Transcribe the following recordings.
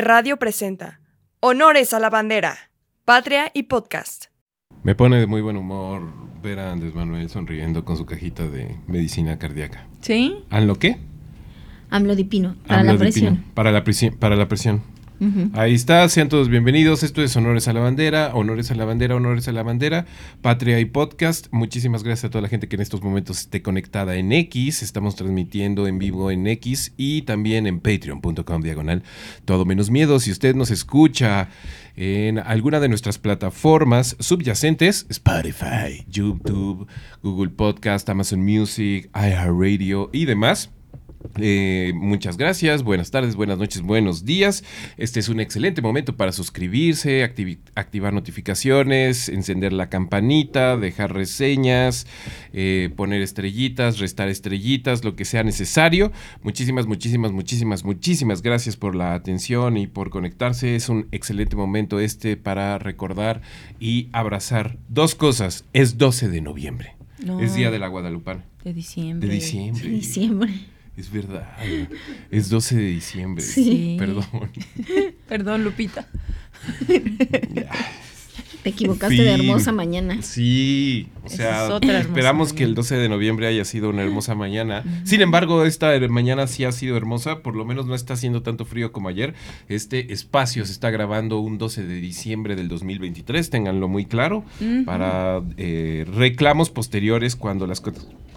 Radio presenta Honores a la Bandera, Patria y Podcast. Me pone de muy buen humor ver a Andrés Manuel sonriendo con su cajita de medicina cardíaca. ¿Sí? ¿Han lo qué? Amlodipino, para la Amlodipino. presión. Para la presión. Para la presión. Ahí está, sean todos bienvenidos. Esto es Honores a la Bandera, Honores a la Bandera, Honores a la Bandera, Patria y Podcast. Muchísimas gracias a toda la gente que en estos momentos esté conectada en X. Estamos transmitiendo en vivo en X y también en patreon.com diagonal todo menos miedo. Si usted nos escucha en alguna de nuestras plataformas subyacentes, Spotify, YouTube, Google Podcast, Amazon Music, iHeartRadio y demás. Eh, muchas gracias, buenas tardes, buenas noches, buenos días. Este es un excelente momento para suscribirse, activar notificaciones, encender la campanita, dejar reseñas, eh, poner estrellitas, restar estrellitas, lo que sea necesario. Muchísimas, muchísimas, muchísimas, muchísimas gracias por la atención y por conectarse. Es un excelente momento este para recordar y abrazar dos cosas. Es 12 de noviembre. No. Es Día de la Guadalupana. De diciembre. De diciembre. Diciembre. Es verdad. Es 12 de diciembre. Sí. Perdón. Perdón, Lupita. Te equivocaste de hermosa mañana. Sí, o sea, es otra hermosa esperamos que el mañana. 12 de noviembre haya sido una hermosa mañana. Sin embargo, esta mañana sí ha sido hermosa, por lo menos no está haciendo tanto frío como ayer. Este espacio se está grabando un 12 de diciembre del 2023, ténganlo muy claro, para eh, reclamos posteriores cuando las, co-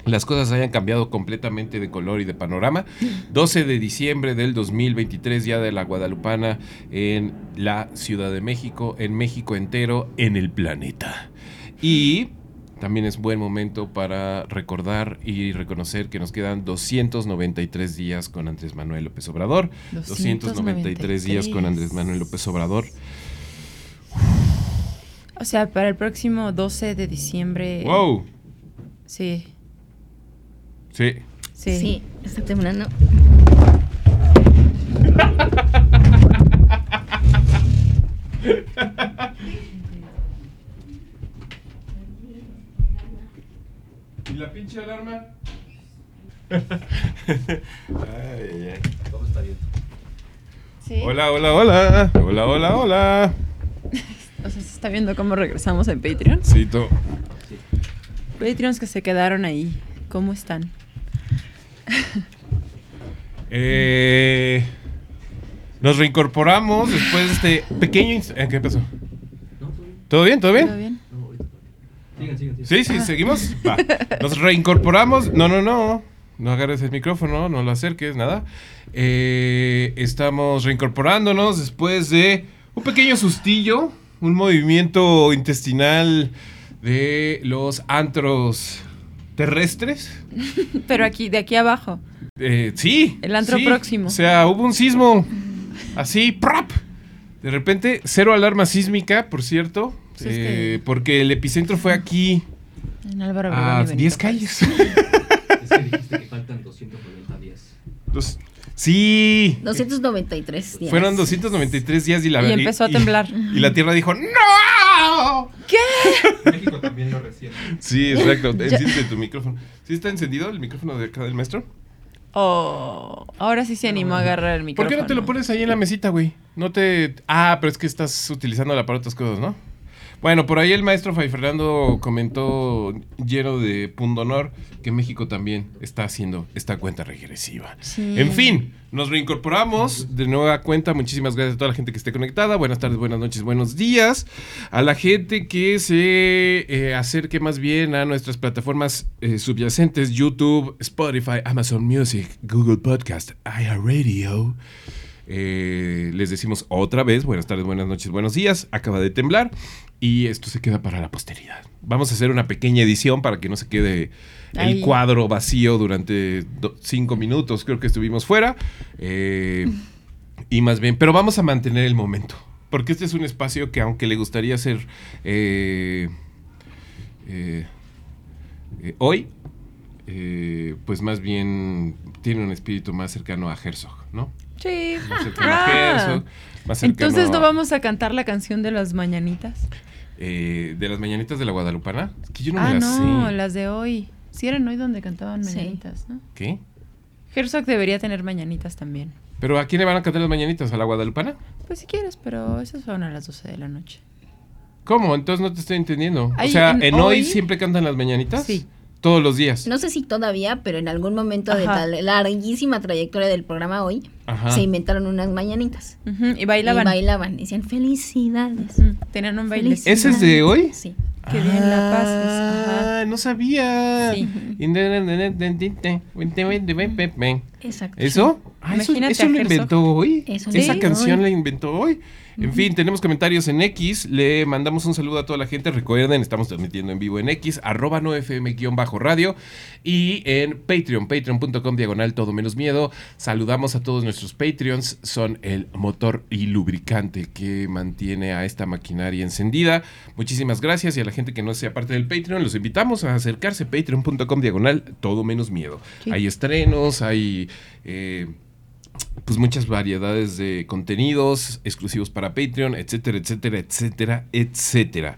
las cosas hayan cambiado completamente de color y de panorama. 12 de diciembre del 2023, Día de la Guadalupana en la Ciudad de México, en México entero, en el planeta. Y también es buen momento para recordar y reconocer que nos quedan 293 días con Andrés Manuel López Obrador. 293 días con Andrés Manuel López Obrador. O sea, para el próximo 12 de diciembre. ¡Wow! Sí. Sí. Sí. Sí, está temblando. ¿Y la pinche alarma? ay, ay, ay. Sí. Hola, hola, hola. Hola, hola, hola. O sea, se está viendo cómo regresamos en Patreon. Sí, to- Patreons que se quedaron ahí. ¿Cómo están? Eh, nos reincorporamos después de este pequeño... eh, ¿Qué pasó? ¿Todo bien? ¿Todo bien? ¿Todo bien? Sí, sí, seguimos. Va. Nos reincorporamos. No, no, no. No agarres el micrófono, no lo acerques, nada. Eh, estamos reincorporándonos después de un pequeño sustillo, un movimiento intestinal de los antros terrestres. Pero aquí, de aquí abajo. Eh, sí. El antro sí. próximo. O sea, hubo un sismo. Así, ¡prap! De repente, cero alarma sísmica, por cierto. Sí, es eh, que- Porque el epicentro fue aquí En Álvaro a Obregón y 10 Benito calles. Es que dijiste que faltan 290 días. Dos- sí. 293 días. Fueron 293 días y la Y empezó a temblar. Y, la tierra dijo, ¡No! México también lo reciente. Sí, exacto. Enciende tu micrófono. ¿Sí está encendido el micrófono de acá del maestro? Oh, ahora sí se animó a agarrar el ¿Por micrófono. qué no te lo pones ahí en la mesita, güey? No te... Ah, pero es que estás utilizándola para otras cosas, ¿no? Bueno, por ahí el maestro Fay Fernando comentó lleno de pundonor que México también está haciendo esta cuenta regresiva. Sí. En fin, nos reincorporamos de nueva cuenta. Muchísimas gracias a toda la gente que esté conectada. Buenas tardes, buenas noches, buenos días. A la gente que se eh, acerque más bien a nuestras plataformas eh, subyacentes, YouTube, Spotify, Amazon Music, Google Podcast, iHeartRadio. Eh, les decimos otra vez, buenas tardes, buenas noches, buenos días. Acaba de temblar y esto se queda para la posteridad. Vamos a hacer una pequeña edición para que no se quede el cuadro vacío durante cinco minutos. Creo que estuvimos fuera. Eh, y más bien, pero vamos a mantener el momento. Porque este es un espacio que aunque le gustaría ser eh, hoy, pues más bien tiene un espíritu más cercano a Herzog, ¿no? Sí. Más cercano a Ah. Herzog. más cercano Entonces no a- vamos a cantar la canción de las mañanitas. eh, de las mañanitas de la Guadalupana. Es que yo no ah, me las no, sé. las de hoy. Sí eran hoy donde cantaban Sí. mañanitas, ¿no? ¿Qué? Herzog debería tener mañanitas también. ¿Pero a quién le van a cantar las mañanitas? ¿A la Guadalupana? Pues si quieres, pero esas son a las 12 de la noche. ¿Cómo? Entonces no te estoy entendiendo. o sea, en ¿en hoy, hoy- siempre cantan las mañanitas? Sí. Todos los días. No sé si todavía, pero en algún momento de tal larguísima trayectoria del programa hoy, Ajá. se inventaron unas mañanitas. Y bailaban. Y bailaban. Decían felicidades. Tenían un baile. felicidades". ¿Ese es de hoy? Sí. Que bien la pases. Ah, Ajá. no sabía. Sí. Exacto. ¿Eso? Ah, ¿eso, lo inventó hoy? Eso Esa inventó canción hoy. la inventó hoy. En fin, tenemos comentarios en X. Le mandamos un saludo a toda la gente. Recuerden, estamos transmitiendo en vivo en X, arroba no FM-radio y en Patreon, patreon.com diagonal todo menos miedo. Saludamos a todos nuestros Patreons. Son el motor y lubricante que mantiene a esta maquinaria encendida. Muchísimas gracias y a la gente que no sea parte del Patreon, los invitamos a acercarse patreon.com diagonal todo menos miedo. Hay estrenos, hay... eh, pues muchas variedades de contenidos exclusivos para Patreon, etcétera, etcétera, etcétera, etcétera.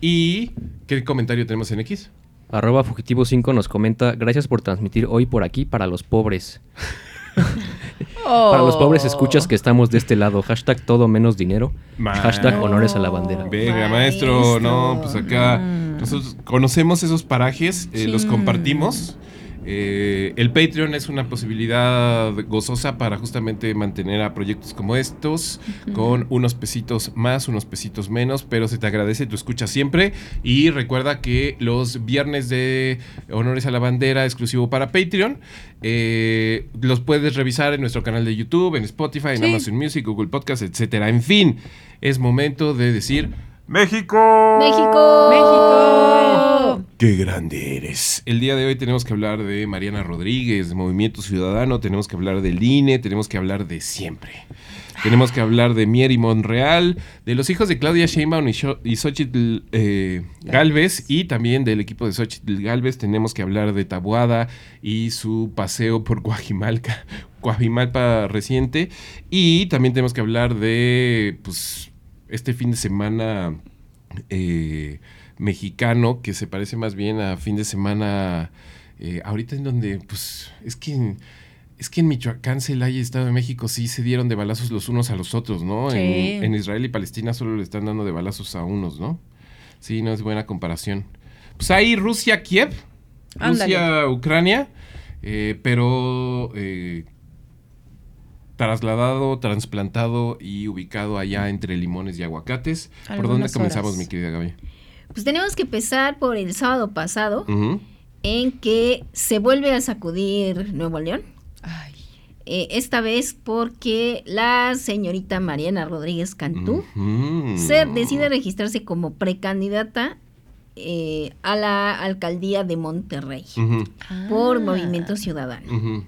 ¿Y qué comentario tenemos en X? Arroba Fugitivo 5 nos comenta, gracias por transmitir hoy por aquí para los pobres. Para los pobres escuchas que estamos de este lado. Hashtag todo menos dinero. Hashtag honores a la bandera. Venga, maestro, Maestro. no, pues acá Mm. nosotros conocemos esos parajes, eh, los compartimos. Eh, el Patreon es una posibilidad gozosa para justamente mantener a proyectos como estos con unos pesitos más, unos pesitos menos, pero se te agradece tu escucha siempre y recuerda que los viernes de Honores a la Bandera exclusivo para Patreon eh, los puedes revisar en nuestro canal de YouTube, en Spotify, en Sí. Amazon Music, Google Podcast, etcétera. En fin, es momento de decir México. México. México. ¡Qué grande eres! El día de hoy tenemos que hablar de Mariana Rodríguez, de Movimiento Ciudadano, tenemos que hablar del INE, tenemos que hablar de siempre. Tenemos que hablar de Mier y Monreal, de los hijos de Claudia Sheinbaum y, Xochitl eh, Galvez, y también del equipo de Xochitl Galvez. Tenemos que hablar de Tabuada y su paseo por Guajimalca, reciente. Y también tenemos que hablar de, pues, este fin de semana eh, mexicano que se parece más bien a fin de semana eh, ahorita en donde pues es que en, es que en Michoacán, Celaya y Estado de México sí se dieron de balazos los unos a los otros, ¿no? Sí. En, en Israel y Palestina solo le están dando de balazos a unos, ¿no? Sí, no es buena comparación. Pues ahí Rusia, Kiev, Ándale. Rusia, Ucrania, eh, pero eh, trasladado, trasplantado y ubicado allá entre limones y aguacates. ¿Por dónde comenzamos, horas. mi querida Gaby? Pues tenemos que empezar por el sábado pasado, en que se vuelve a sacudir Nuevo León. Ay. Eh, esta vez porque la señorita Mariana Rodríguez Cantú se decide registrarse como precandidata eh, a la alcaldía de Monterrey por Ah. Movimiento Ciudadano.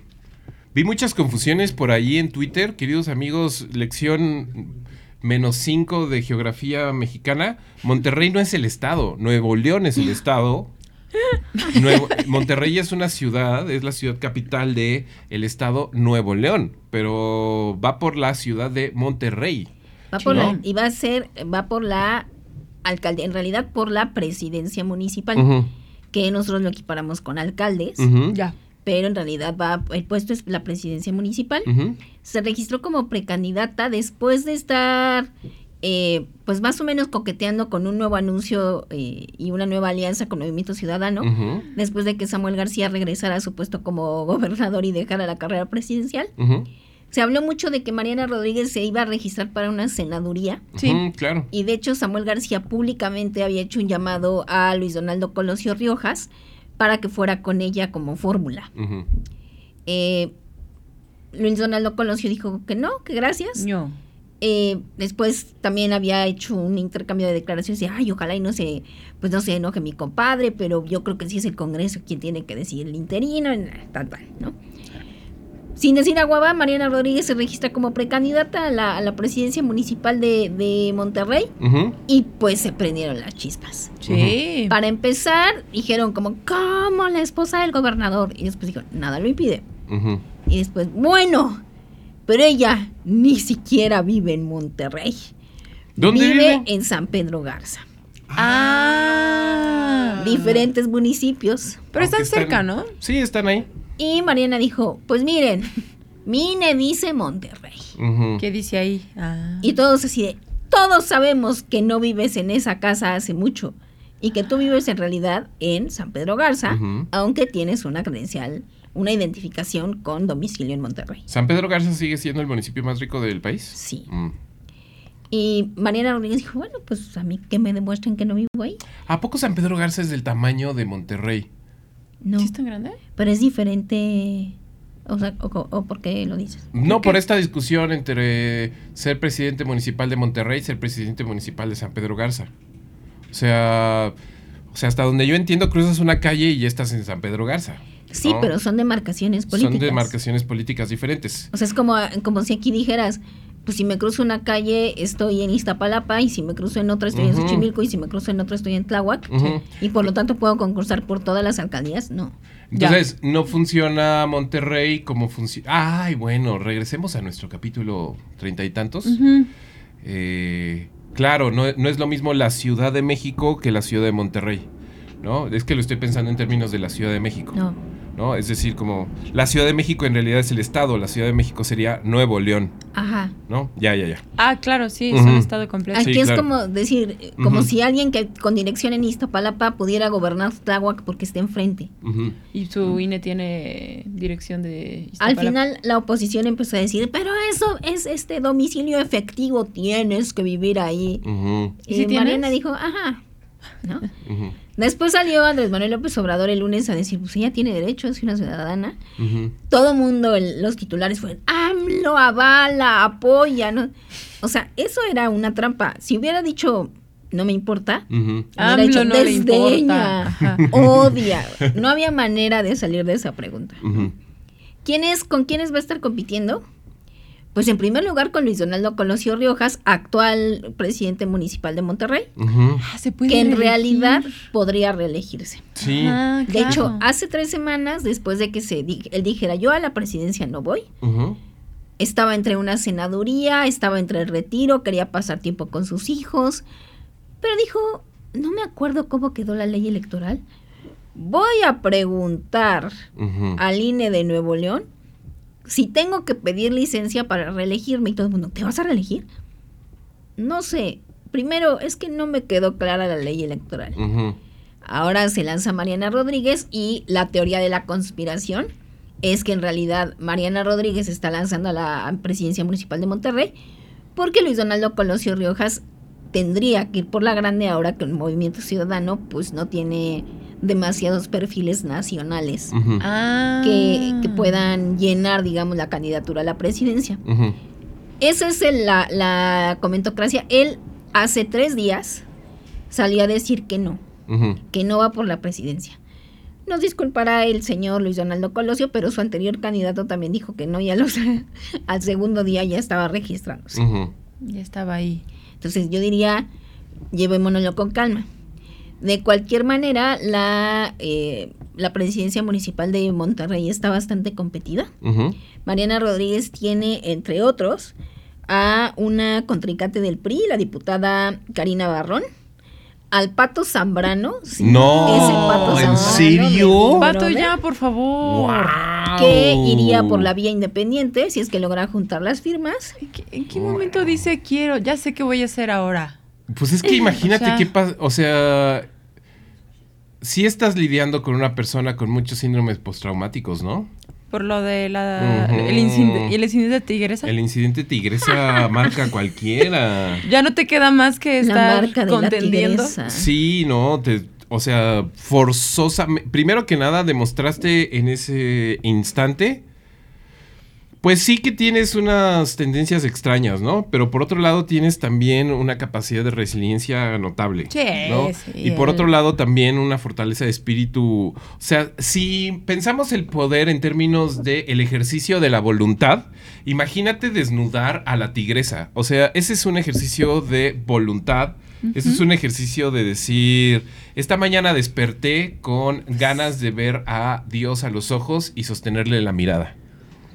Vi muchas confusiones por ahí en Twitter, queridos amigos, lección menos 5 de geografía mexicana. Monterrey no es el estado, Nuevo León es el estado. Nuevo- Monterrey es una ciudad, es la ciudad capital de el estado Nuevo León, pero va por la ciudad de Monterrey. Va por la, y va a ser, va por la alcaldía, en realidad por la presidencia municipal, que nosotros lo equiparamos con alcaldes. Ya. Pero en realidad va, el puesto es la presidencia municipal. Se registró como precandidata después de estar, eh, pues más o menos coqueteando con un nuevo anuncio eh, y una nueva alianza con Movimiento Ciudadano, después de que Samuel García regresara a su puesto como gobernador y dejara la carrera presidencial. Se habló mucho de que Mariana Rodríguez se iba a registrar para una senaduría. Sí. Claro. Y de hecho Samuel García públicamente había hecho un llamado a Luis Donaldo Colosio Riojas para que fuera con ella como fórmula. Eh, Luis Donaldo Colosio dijo que no, que gracias. No. Eh, después también había hecho un intercambio de declaraciones y ay, ojalá y no se, pues no se enoje mi compadre, pero yo creo que sí es el Congreso quien tiene que decidir el interino, tal, tal, ¿no? Sin decir agua va, Mariana Rodríguez se registra como precandidata a la, a la presidencia municipal de, de Monterrey y pues se prendieron las chispas. Sí. Para empezar, dijeron como, ¿cómo la esposa del gobernador? Y después dijo, nada lo impide. Y después, bueno, pero ella ni siquiera vive en Monterrey. ¿Dónde vive? en San Pedro Garza. Ah. Diferentes municipios. Pero están cerca, ¿no? Sí, están ahí. Y Mariana dijo, pues miren, Mine dice Monterrey. ¿Qué dice ahí? Ah. Y todos así de, todos sabemos que no vives en esa casa hace mucho. Y que tú vives en realidad en San Pedro Garza, aunque tienes una credencial, una identificación con domicilio en Monterrey. ¿San Pedro Garza sigue siendo el municipio más rico del país? Sí. Mm. Y Mariana Rodríguez dijo, bueno, pues a mí que me demuestren que no vivo ahí. ¿A poco San Pedro Garza es del tamaño de Monterrey? No, ¿Sí es tan grande? pero es diferente. O sea, o, o ¿por qué lo dices? No, por esta discusión entre ser presidente municipal de Monterrey y ser presidente municipal de San Pedro Garza. O sea, o sea, hasta donde yo entiendo, cruzas una calle y ya estás en San Pedro Garza. Sí, ¿no? pero son demarcaciones políticas. Son demarcaciones políticas diferentes. O sea, es como, como si aquí dijeras, pues si me cruzo una calle estoy en Iztapalapa y si me cruzo en otra estoy en. Xochimilco y si me cruzo en otra estoy en Tláhuac y por lo tanto puedo concursar por todas las alcaldías. No. Entonces, no funciona Monterrey como funciona. Ay, bueno, regresemos a nuestro capítulo treinta y tantos. Eh, claro, no, no es lo mismo la Ciudad de México que la Ciudad de Monterrey. ¿No? Es que lo estoy pensando en términos de la Ciudad de México. No. ¿No? Es decir, como la Ciudad de México en realidad es el estado, la Ciudad de México sería Nuevo León, Ajá. ¿no? Ya, ya, ya. Ah, claro, sí, es un estado completo. Sí, Aquí es claro. como decir, como si alguien que con dirección en Iztapalapa pudiera gobernar Tláhuac porque está enfrente. Y su INE tiene dirección de Al Iztapalapa. final la oposición empezó a decir, pero eso es este domicilio efectivo, tienes que vivir ahí. ¿Y Y, si tienes? Mariana dijo, ajá. Después salió Andrés Manuel López Obrador el lunes a decir, pues ella tiene derecho, es una ciudadana. Todo mundo, el- los titulares fueron, AMLO avala, apoya, ¿no? O sea, eso era una trampa. Si hubiera dicho, no me importa, hubiera AMLO dicho, no desdeña, odia. No había manera de salir de esa pregunta. ¿Quiénes, ¿Con quiénes va a estar compitiendo? Pues en primer lugar con Luis Donaldo Colosio Riojas, actual presidente municipal de Monterrey. Ah, se puede que en realidad podría reelegirse. Sí. Ah, De claro. hecho, hace tres semanas, después de que se di- él dijera yo a la presidencia no voy, estaba entre una senaduría, estaba entre el retiro, quería pasar tiempo con sus hijos, pero dijo, no me acuerdo cómo quedó la ley electoral. Voy a preguntar Ujú. al INE de Nuevo León si tengo que pedir licencia para reelegirme y todo el mundo, ¿te vas a reelegir? No sé. Primero, es que no me quedó clara la ley electoral. Ahora se lanza Mariana Rodríguez y la teoría de la conspiración es que en realidad Mariana Rodríguez está lanzando a la presidencia municipal de Monterrey porque Luis Donaldo Colosio Riojas tendría que ir por la grande ahora que el movimiento ciudadano pues no tiene demasiados perfiles nacionales. Ah. que, que puedan llenar digamos la candidatura a la presidencia. Ujú. Esa es el- la, la comentocracia. Él hace tres días salió a decir que no, que no va por la presidencia. Nos disculpará el señor Luis Donaldo Colosio, pero su anterior candidato también dijo que no y a los, al segundo día ya estaba registrándose. Ya estaba ahí. Entonces yo diría, llevémonoslo con calma. De cualquier manera, la, eh, la presidencia municipal de Monterrey está bastante competida. Mariana Rodríguez tiene, entre otros, a una contrincante del PRI, la diputada Karina Barrón, al pato Zambrano. sí, No, ese pato ¿en Zambrano, serio? Pato, ya, por favor. ¡Guau! Que iría por la vía independiente si es que logra juntar las firmas. ¿En qué, en qué momento dice quiero? Ya sé qué voy a hacer ahora. Pues es que imagínate O sea- qué pasa, o sea, si estás lidiando con una persona con muchos síndromes postraumáticos, ¿no? Por lo de la, el, incidente, el incidente de Tigresa. El incidente tigresa marca cualquiera. Ya no te queda más que La estar marca de la contendiendo. Sí, no, te, o sea, forzosamente, primero que nada demostraste en ese instante, pues sí que tienes unas tendencias extrañas, ¿no? Pero por otro lado tienes también una capacidad de resiliencia notable. Sí, ¿no? sí, y por otro lado también una fortaleza de espíritu. O sea, si pensamos el poder en términos de el ejercicio de la voluntad, imagínate desnudar a la tigresa. O sea, ese es un ejercicio de voluntad. Ese es un ejercicio de decir, esta mañana desperté con ganas de ver a Dios a los ojos y sostenerle la mirada.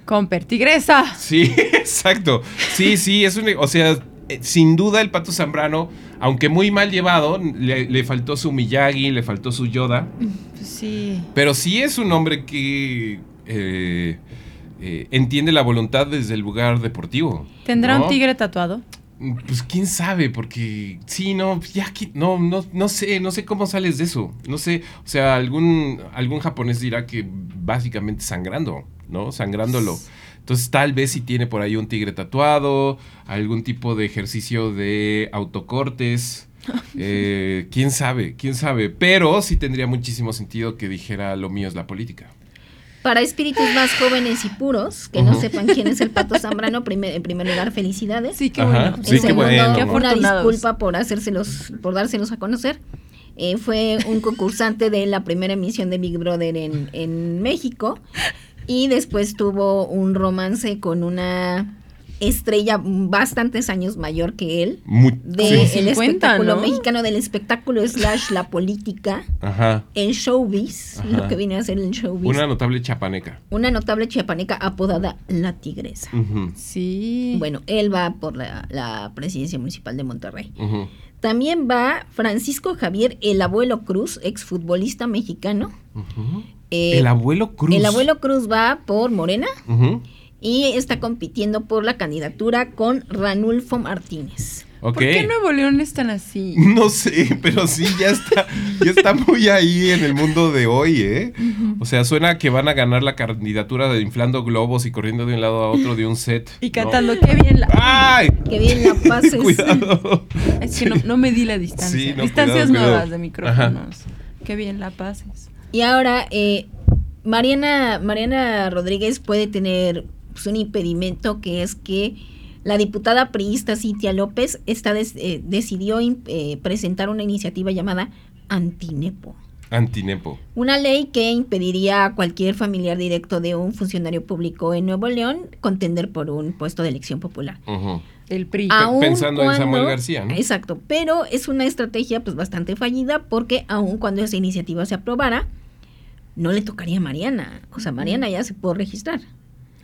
Comper, Tigresa. Sí, exacto. Sí, sí, es un. O sea, eh, sin duda el pato Zambrano, aunque muy mal llevado, le, le faltó su Miyagi, le faltó su Yoda. Pues sí. Pero sí es un hombre que eh, eh, entiende la voluntad desde el lugar deportivo. ¿Tendrá ¿no? un tigre tatuado? Pues quién sabe, porque sí, no, ya que no, no, no sé, no sé cómo sales de eso. No sé, o sea, algún, algún japonés dirá que básicamente sangrando, ¿no? Sangrándolo. Entonces tal vez si tiene por ahí un tigre tatuado, algún tipo de ejercicio de autocortes. eh, quién sabe, quién sabe. Pero sí tendría muchísimo sentido que dijera lo mío es la política. Para espíritus más jóvenes y puros, que no sepan quién es el pato Zambrano, primer- en primer lugar, felicidades. Sí, qué bueno. sí, En qué segundo, bueno. Qué una disculpa por hacérselos, por dárselos a conocer. Eh, fue un concursante de la primera emisión de Big Brother en, en México y después tuvo un romance con una estrella bastantes años mayor que él Mu- de sí. el 50, espectáculo ¿no? mexicano del espectáculo slash la política Ajá. el showbiz Ajá. lo que viene a ser el showbiz Una una, notable chapaneca. notable chiapaneca apodada la tigresa Ujú, Sí. bueno él va por la, la presidencia municipal de Monterrey ujú, también va Francisco Javier el abuelo Cruz exfutbolista mexicano ujú. Eh, el abuelo Cruz. el abuelo Cruz va por Morena y está compitiendo por la candidatura con Ranulfo Martínez. ¿Por qué Nuevo León es tan así? No sé, pero sí, ya está, ya está muy ahí en el mundo de hoy, ¿eh? O sea, suena que van a ganar la candidatura de inflando globos y corriendo de un lado a otro de un set. Y ¿no? cantando, qué bien la... ¡Ay! que bien la paz es Cuidado. Es que no, no me di la distancia. Sí, no, Distancias cuidado, cuidado. nuevas de micrófonos. Qué bien la pases. Y ahora, eh, Mariana, Mariana Rodríguez puede tener pues, un impedimento que es que la diputada priista Cintia López está des- eh, decidió in- eh, presentar una iniciativa llamada Antinepo. Antinepo. Una ley que impediría a cualquier familiar directo de un funcionario público en Nuevo León contender por un puesto de elección popular. Ujú. El PRI. Aun pensando en Samuel García, ¿no? Exacto, pero es una estrategia pues bastante fallida porque aun cuando esa iniciativa se aprobara, no le tocaría a Mariana. O sea, Mariana ya se puede registrar.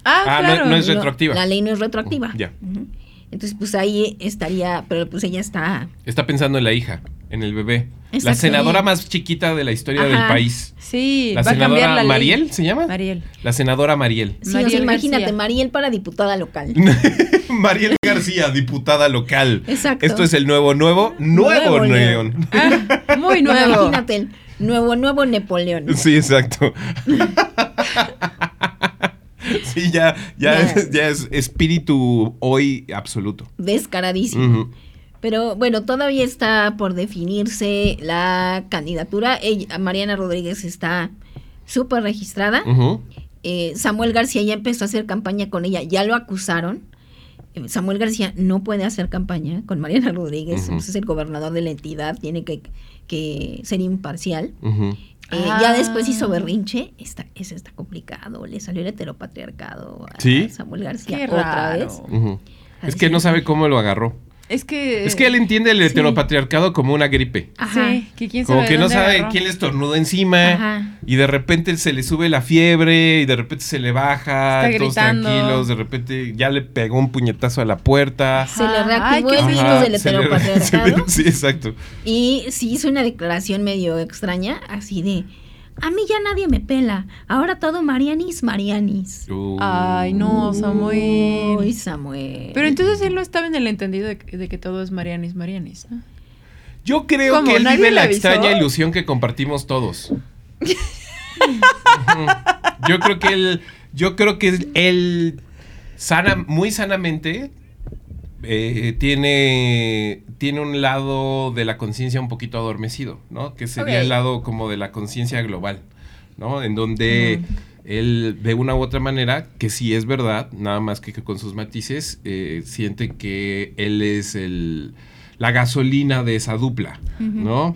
Ah, Ah, no- claro. no es No, retroactiva. La ley no es retroactiva. Ya. Ujú. Entonces, pues ahí estaría, pero pues ella está... Está pensando en la hija, en el bebé. La senadora más chiquita de la historia del país. Sí, La va a cambiar senadora ley. Mariel, ¿se llama? Mariel. La senadora Mariel. Sí, o sea, Mariel imagínate, García. Mariel para diputada local. Mariel García, diputada local. Exacto. Esto es el nuevo, nuevo, nuevo, Nuevo León. Ah, muy nuevo. Imagínate nuevo, nuevo Napoleón. Sí, exacto. sí, ya, ya, Ya. Es, ya es espíritu hoy absoluto. Descaradísimo. Pero bueno, todavía está por definirse la candidatura. Ella- Mariana Rodríguez está súper registrada. Eh, Samuel García ya empezó a hacer campaña con ella, ya lo acusaron. Eh, Samuel García no puede hacer campaña con Mariana Rodríguez, pues es el gobernador de la entidad, tiene que, que ser imparcial. Eh, Ah. Ya después hizo berrinche, está, eso está complicado, le salió el heteropatriarcado a ¿Sí? Samuel García Qué otra raro. vez. Es que no sabe cómo lo agarró. Es que. Es que él entiende el sí. heteropatriarcado como una gripe. Ajá. Sí, que quién Como sabe que de no sabe agarró. quién le estornuda encima Ajá. y de repente se le sube la fiebre y de repente se le baja, Está todos gritando. tranquilos, de repente ya le pegó un puñetazo a la puerta. Se le reactivó Ay, el virus del le- heteropatriarcado. le- sí, exacto. Y sí hizo una declaración medio extraña, así de, a mí ya nadie me pela, ahora todo Marianis, Marianis. Uh, Ay, no, Samuel. Uy, Samuel. Pero entonces él no estaba en el entendido de, que- de que todo es Marianis, Marianis. ¿no? Yo creo ¿Cómo? que él ¿Nadie vive la extraña ilusión que compartimos todos. Yo creo que él, yo creo que él sana, muy sanamente eh, tiene, tiene un lado de la conciencia un poquito adormecido, ¿no? Que sería el lado como de la conciencia global, ¿no? En donde él, de una u otra manera, que sí es verdad, nada más que, que con sus matices, eh, siente que él es el, la gasolina de esa dupla, ¿no?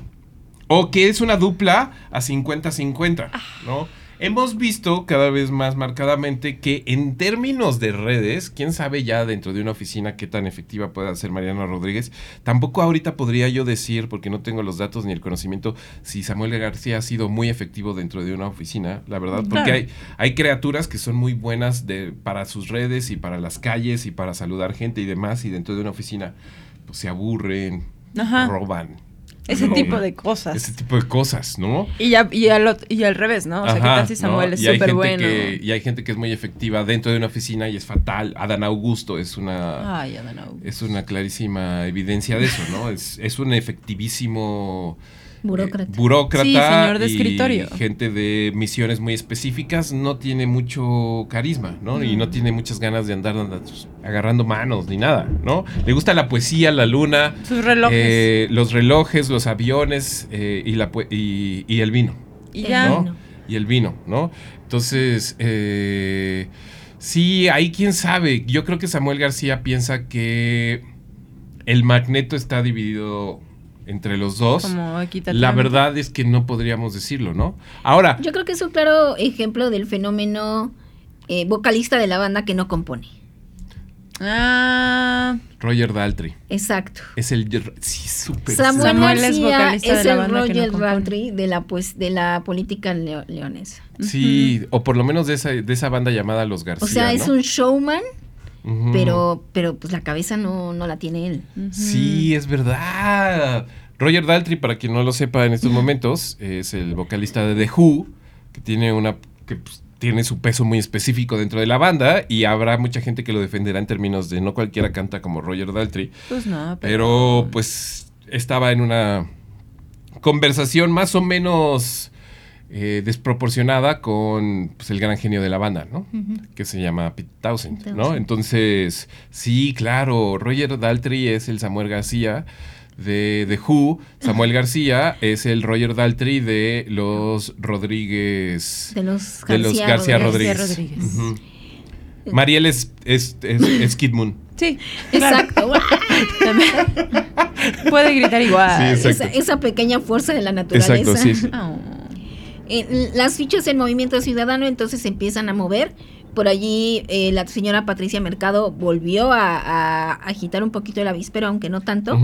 O que es una dupla a 50-50, ¿no? Hemos visto cada vez más marcadamente que en términos de redes, quién sabe ya dentro de una oficina qué tan efectiva puede ser Mariana Rodríguez, tampoco ahorita podría yo decir, porque no tengo los datos ni el conocimiento, si Samuel García ha sido muy efectivo dentro de una oficina, la verdad, porque Claro. hay, hay criaturas que son muy buenas de, para sus redes y para las calles y para saludar gente y demás, y dentro de una oficina pues se aburren, Ajá. roban. Ese tipo de cosas. Ese tipo de cosas, ¿no? Y, ya, y, al, y al revés, ¿no? O sea, ¿qué Ajá, tal si Samuel ¿no? es súper bueno? que- y hay gente que es muy efectiva dentro de una oficina y es fatal. Adán Augusto es una, Ay, Adán Augusto. es una clarísima evidencia de eso, ¿no? Es, es un efectivísimo Burócrata. eh, burócrata Sí, señor de y escritorio. gente de misiones muy específicas no tiene mucho carisma, ¿no? Y no tiene muchas ganas de andar andando, agarrando manos ni nada, ¿no? Le gusta la poesía, la luna, Sus relojes. eh, los relojes, los aviones eh, y, la, y, y el vino. y el ya. Y el vino, ¿no? Entonces, eh, sí, ahí quién sabe. Yo creo que Samuel García piensa que el magneto está dividido entre los dos. Como equitativamente. La verdad es que no podríamos decirlo, ¿no? Ahora, Yo creo que es un claro ejemplo del fenómeno eh, vocalista de la banda que no compone. Ah, Roger Daltrey Exacto. es el sí, súper Samuel, Samuel es vocalista es, de la el banda no Roger compone. Daltrey de la pues de la política leo- leonesa. Sí, o por lo menos de esa, de esa banda llamada Los García. O sea, es ¿no? un showman, Pero pero pues la cabeza no, no la tiene él. Sí, es verdad. Roger Daltrey, para quien no lo sepa en estos momentos, es el vocalista de The Who, que tiene una que pues, tiene su peso muy específico dentro de la banda y habrá mucha gente que lo defenderá en términos de no cualquiera canta como Roger Daltrey, pues no, pero. pero pues estaba en una conversación más o menos eh, desproporcionada con pues, el gran genio de la banda, ¿no? Que se llama Pete Townsend, ¿no? Entonces, sí, claro, Roger Daltrey es el Samuel García de The Who, Samuel García es el Roger Daltrey de los Rodríguez, De los de los García Rodríguez. García Rodríguez. Mariel es, es, es, es Kid Moon. Sí. Exacto. Puede gritar igual. Sí, esa, pequeña fuerza de la naturaleza. Exacto, sí. sí. Oh. Eh, las fichas en Movimiento Ciudadano entonces se empiezan a mover. Por allí eh, la señora Patricia Mercado volvió a, a agitar un poquito el avispero, aunque no tanto.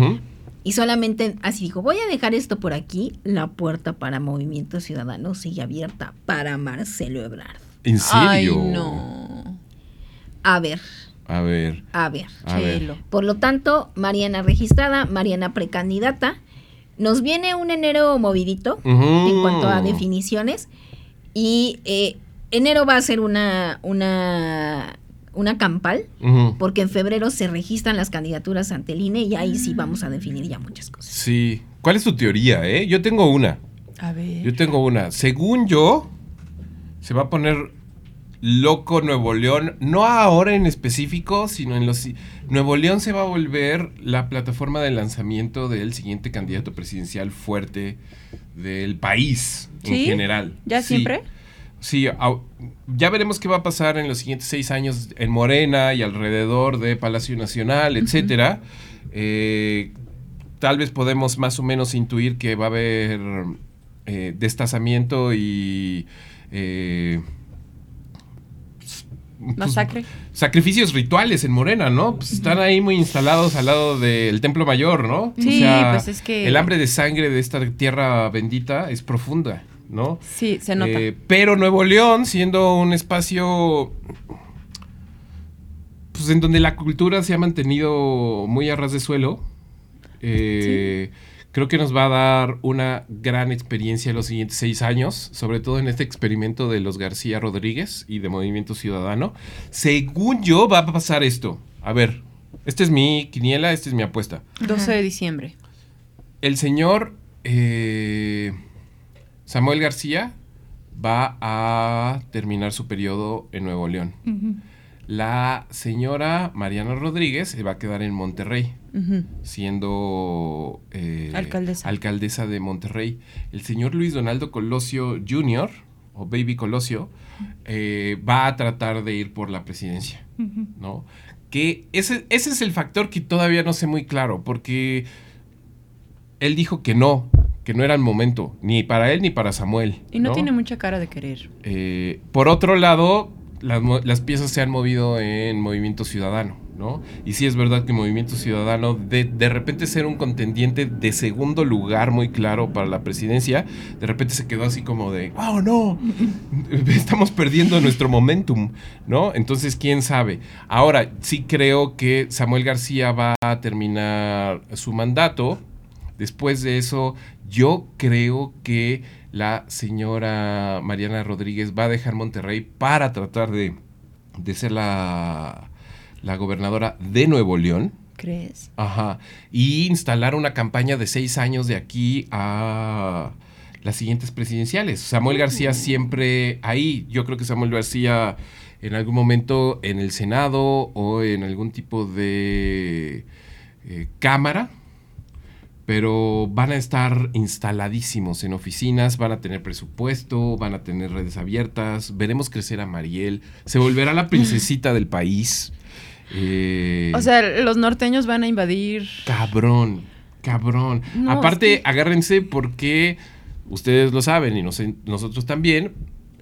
Y solamente así dijo, voy a dejar esto por aquí. La puerta para Movimiento Ciudadano sigue abierta para Marcelo Ebrard. ¿En Ay, serio? no. A ver, A ver, a ver. a ver. Por lo tanto, Mariana registrada, Mariana precandidata. Nos viene un enero movidito en cuanto a definiciones. Y eh, enero va a ser una, una, una campal, porque en febrero se registran las candidaturas ante el INE y ahí sí vamos a definir ya muchas cosas. Sí. ¿Cuál es tu teoría, eh? Yo tengo una. A ver. Yo tengo una. Según yo, se va a poner loco Nuevo León, no ahora en específico, sino en los... Nuevo León se va a volver la plataforma de lanzamiento del siguiente candidato presidencial fuerte del país en general. ¿Ya Sí. siempre? Sí, ya veremos qué va a pasar en los siguientes seis años en Morena y alrededor de Palacio Nacional, etcétera. Eh, tal vez podemos más o menos intuir que va a haber eh, destazamiento y eh, pues, Masacre. sacrificios rituales en Morena, ¿no? Pues están ahí muy instalados al lado del Templo Mayor, ¿no? Sí, pues es que- El hambre de sangre de esta tierra bendita es profunda, ¿no? Sí, se nota. Eh, pero Nuevo León, siendo un espacio pues en donde la cultura se ha mantenido muy a ras de suelo, eh, creo que nos va a dar una gran experiencia en los siguientes seis años, sobre todo en este experimento de los García Rodríguez y de Movimiento Ciudadano. Según yo, va a pasar esto. A ver, esta es mi quiniela, esta es mi apuesta. 12 de diciembre. El señor eh, Samuel García va a terminar su periodo en Nuevo León. La señora Mariana Rodríguez se va a quedar en Monterrey, siendo eh, Alcaldesa. alcaldesa de Monterrey. El señor Luis Donaldo Colosio Jr., o Baby Colosio, eh, va a tratar de ir por la presidencia. ¿no? Que ese, ese es el factor que todavía no sé muy claro, porque él dijo que no, que no era el momento, ni para él ni para Samuel. Y no, tiene mucha cara de querer. Eh, por otro lado, las, las piezas se han movido en Movimiento Ciudadano, ¿no? Y sí es verdad que Movimiento Ciudadano, de, de repente ser un contendiente de segundo lugar muy claro para la presidencia, de repente se quedó así como de, ¡oh, no! Estamos perdiendo nuestro momentum, ¿no? Entonces, ¿quién sabe? Ahora, sí creo que Samuel García va a terminar su mandato. Después de eso, yo creo que la señora Mariana Rodríguez va a dejar Monterrey para tratar de, de ser la, la gobernadora de Nuevo León. ¿Crees? Ajá. Y instalar una campaña de seis años de aquí a las siguientes presidenciales. Samuel García siempre ahí. Yo creo que Samuel García en algún momento en el Senado o en algún tipo de eh, cámara. Pero van a estar instaladísimos en oficinas, van a tener presupuesto, van a tener redes abiertas, veremos crecer a Mariel, se volverá la princesita del país. Eh, O sea, los norteños van a invadir. Cabrón, cabrón. No, Aparte, es que- agárrense porque ustedes lo saben y nos- nosotros también.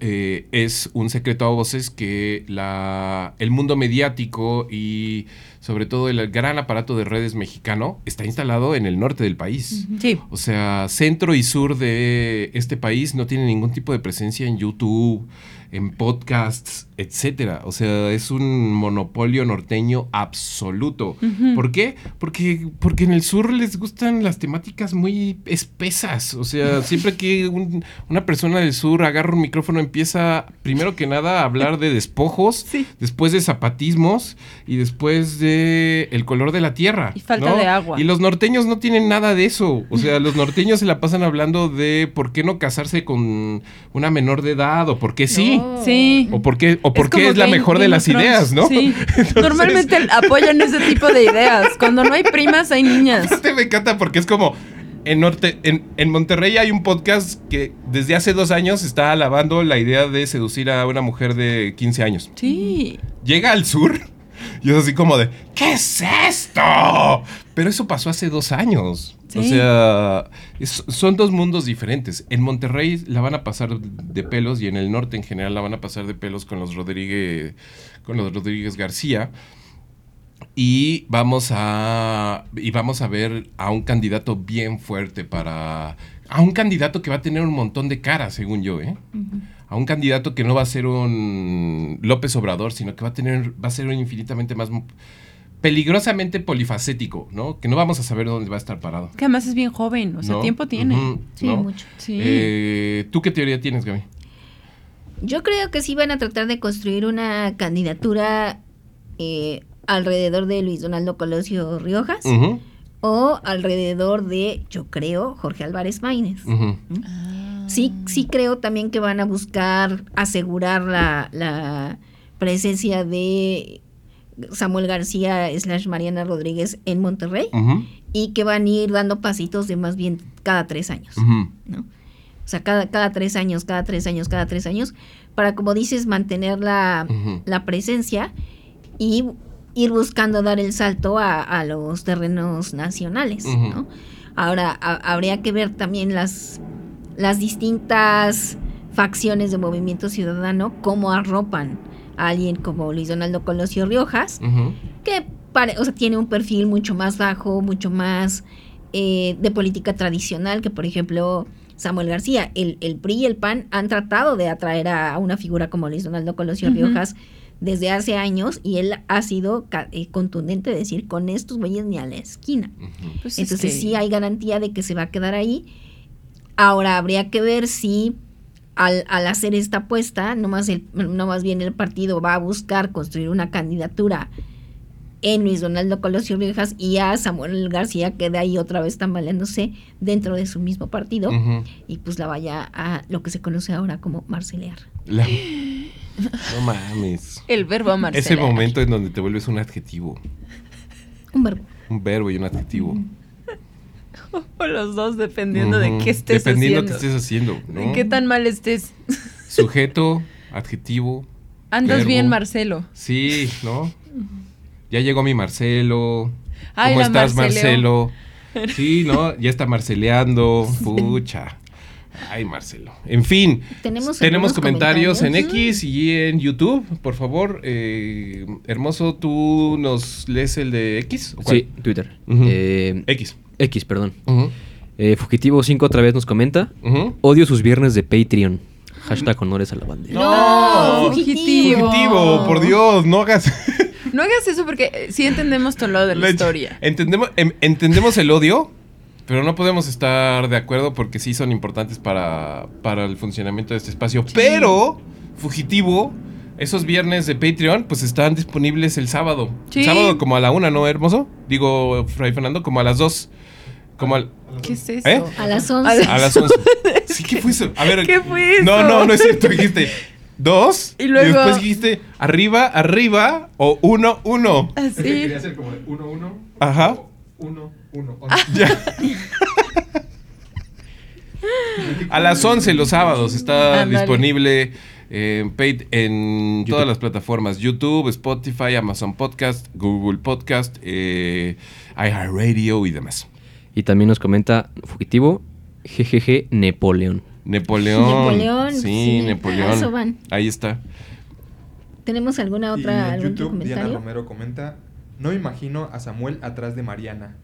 Eh, es un secreto a voces que la, el mundo mediático y sobre todo el gran aparato de redes mexicano está instalado en el norte del país. Sí. O sea, centro y sur de este país no tiene ningún tipo de presencia en YouTube, en podcasts, etcétera. O sea, es un monopolio norteño absoluto. ¿Por qué? Porque, porque en el sur les gustan las temáticas muy espesas. O sea, siempre que un- una persona del sur agarra un micrófono empieza, primero que nada, a hablar de despojos, Sí. después de zapatismos y después de el color de la tierra. Y falta ¿no? de agua. Y los norteños no tienen nada de eso. O sea, los norteños se la pasan hablando de por qué no casarse con una menor de edad o por qué sí. Sí. O por qué, o por qué como es la Game- mejor de las Thrones. ideas, ¿no? Sí. Normalmente apoyan ese tipo de ideas. Cuando no hay primas, hay niñas. Aparte me encanta porque es como en norte, en, en Monterrey hay un podcast que desde hace dos años está alabando la idea de seducir a una mujer de 15 años. Sí. Llega al sur y es así como de ¿qué es esto? Pero eso pasó hace dos años. O sea, es- son dos mundos diferentes. En Monterrey la van a pasar de pelos y en el norte en general la van a pasar de pelos con los Rodríguez, con los Rodríguez García. Y vamos a y vamos a ver a un candidato bien fuerte para a un candidato que va a tener un montón de caras, según yo, ¿eh? A un candidato que no va a ser un López Obrador, sino que va a tener va a ser un infinitamente más peligrosamente polifacético, ¿no? Que no vamos a saber dónde va a estar parado. Que además es bien joven. O sea, ¿no? tiempo tiene. Sí, ¿no? mucho. Sí. Eh, ¿Tú qué teoría tienes, Gaby? Yo creo que sí van a tratar de construir una candidatura eh, alrededor de Luis Donaldo Colosio Riojas o alrededor de, yo creo, Jorge Álvarez Maínez. ujú. Sí, sí creo también que van a buscar asegurar la, la presencia de Samuel García slash Mariana Rodríguez en Monterrey y que van a ir dando pasitos de más bien cada tres años. ¿no? O sea, cada, cada tres años, cada tres años, cada tres años, para, como dices, mantener la, la presencia y ir buscando dar el salto a, a los terrenos nacionales. ¿no? Ahora, a- habría que ver también las, las distintas facciones de Movimiento Ciudadano, cómo arropan a alguien como Luis Donaldo Colosio Riojas, que pare- o sea, tiene un perfil mucho más bajo, mucho más eh, de política tradicional que, por ejemplo, Samuel García. El, el PRI y el PAN han tratado de atraer a, una figura como Luis Donaldo Colosio. Riojas desde hace años y él ha sido eh, contundente de decir con estos güeyes ni a la esquina. Pues es Entonces que- sí hay garantía de que se va a quedar ahí. Ahora habría que ver si al, al hacer esta apuesta, no más, el, no más bien el partido va a buscar construir una candidatura en Luis Donaldo Colosio Viejas y a Samuel García queda ahí otra vez tambaleándose dentro de su mismo partido y pues la vaya a lo que se conoce ahora como marcelear. La- No mames. El verbo Marcela. Es el momento en donde te vuelves un adjetivo. Un verbo. Un verbo y un adjetivo. O los dos, dependiendo de Ujú. qué estés Dependiendo haciendo. de qué estés haciendo. De ¿no? qué tan mal estés. Sujeto, adjetivo. Andas Verbo. bien, Marcelo. Sí, ¿no? Ya llegó mi Marcelo. Ay, ¿Cómo estás, Marceleo. Marcelo? Sí, ¿no? Ya está marceleando. Pucha. Ay, Marcelo. En fin, Tenemos, comentarios, en. X y en YouTube. Por favor, eh, Hermoso, ¿tú nos lees el de X? ¿O cuál? Sí, Twitter. Eh, X. X, perdón. Eh, Fugitivo 5 otra vez nos comenta. Odio sus viernes de Patreon. Hashtag honores a la bandera. No, fugitivo. Fugitivo, por Dios, no hagas. No hagas eso porque eh, sí entendemos todo lo de la La- historia. Entendemos, em- entendemos el odio, pero no podemos estar de acuerdo porque sí son importantes para, para el funcionamiento de este espacio. Pero, Fugitivo, esos viernes de Patreon, pues están disponibles el sábado. Sí. Sábado como a la una, ¿no, hermoso? Digo, Fray Fernando, como a las dos. Como al, ¿Qué es eso? ¿Eh? A las 11. A las 11. sí, ¿qué fue eso? A ver. ¿Qué fue eso? No, no, no es cierto. Dijiste dos. Y luego. Y después dijiste arriba, arriba o uno, uno. Ah, Así. Quería hacer como de uno, uno. Ajá. Uno. Ah, a las 11 los sábados está disponible eh, en todas las plataformas: YouTube, Spotify, Amazon Podcast, Google Podcast, eh, iHeartRadio y demás. Y también nos comenta Fugitivo, GGG Napoleón. Napoleón. Sí, sí Napoleón. Ahí está. ¿Tenemos alguna otra? Y en YouTube, Diana Romero comenta: No imagino a Samuel atrás de Mariana.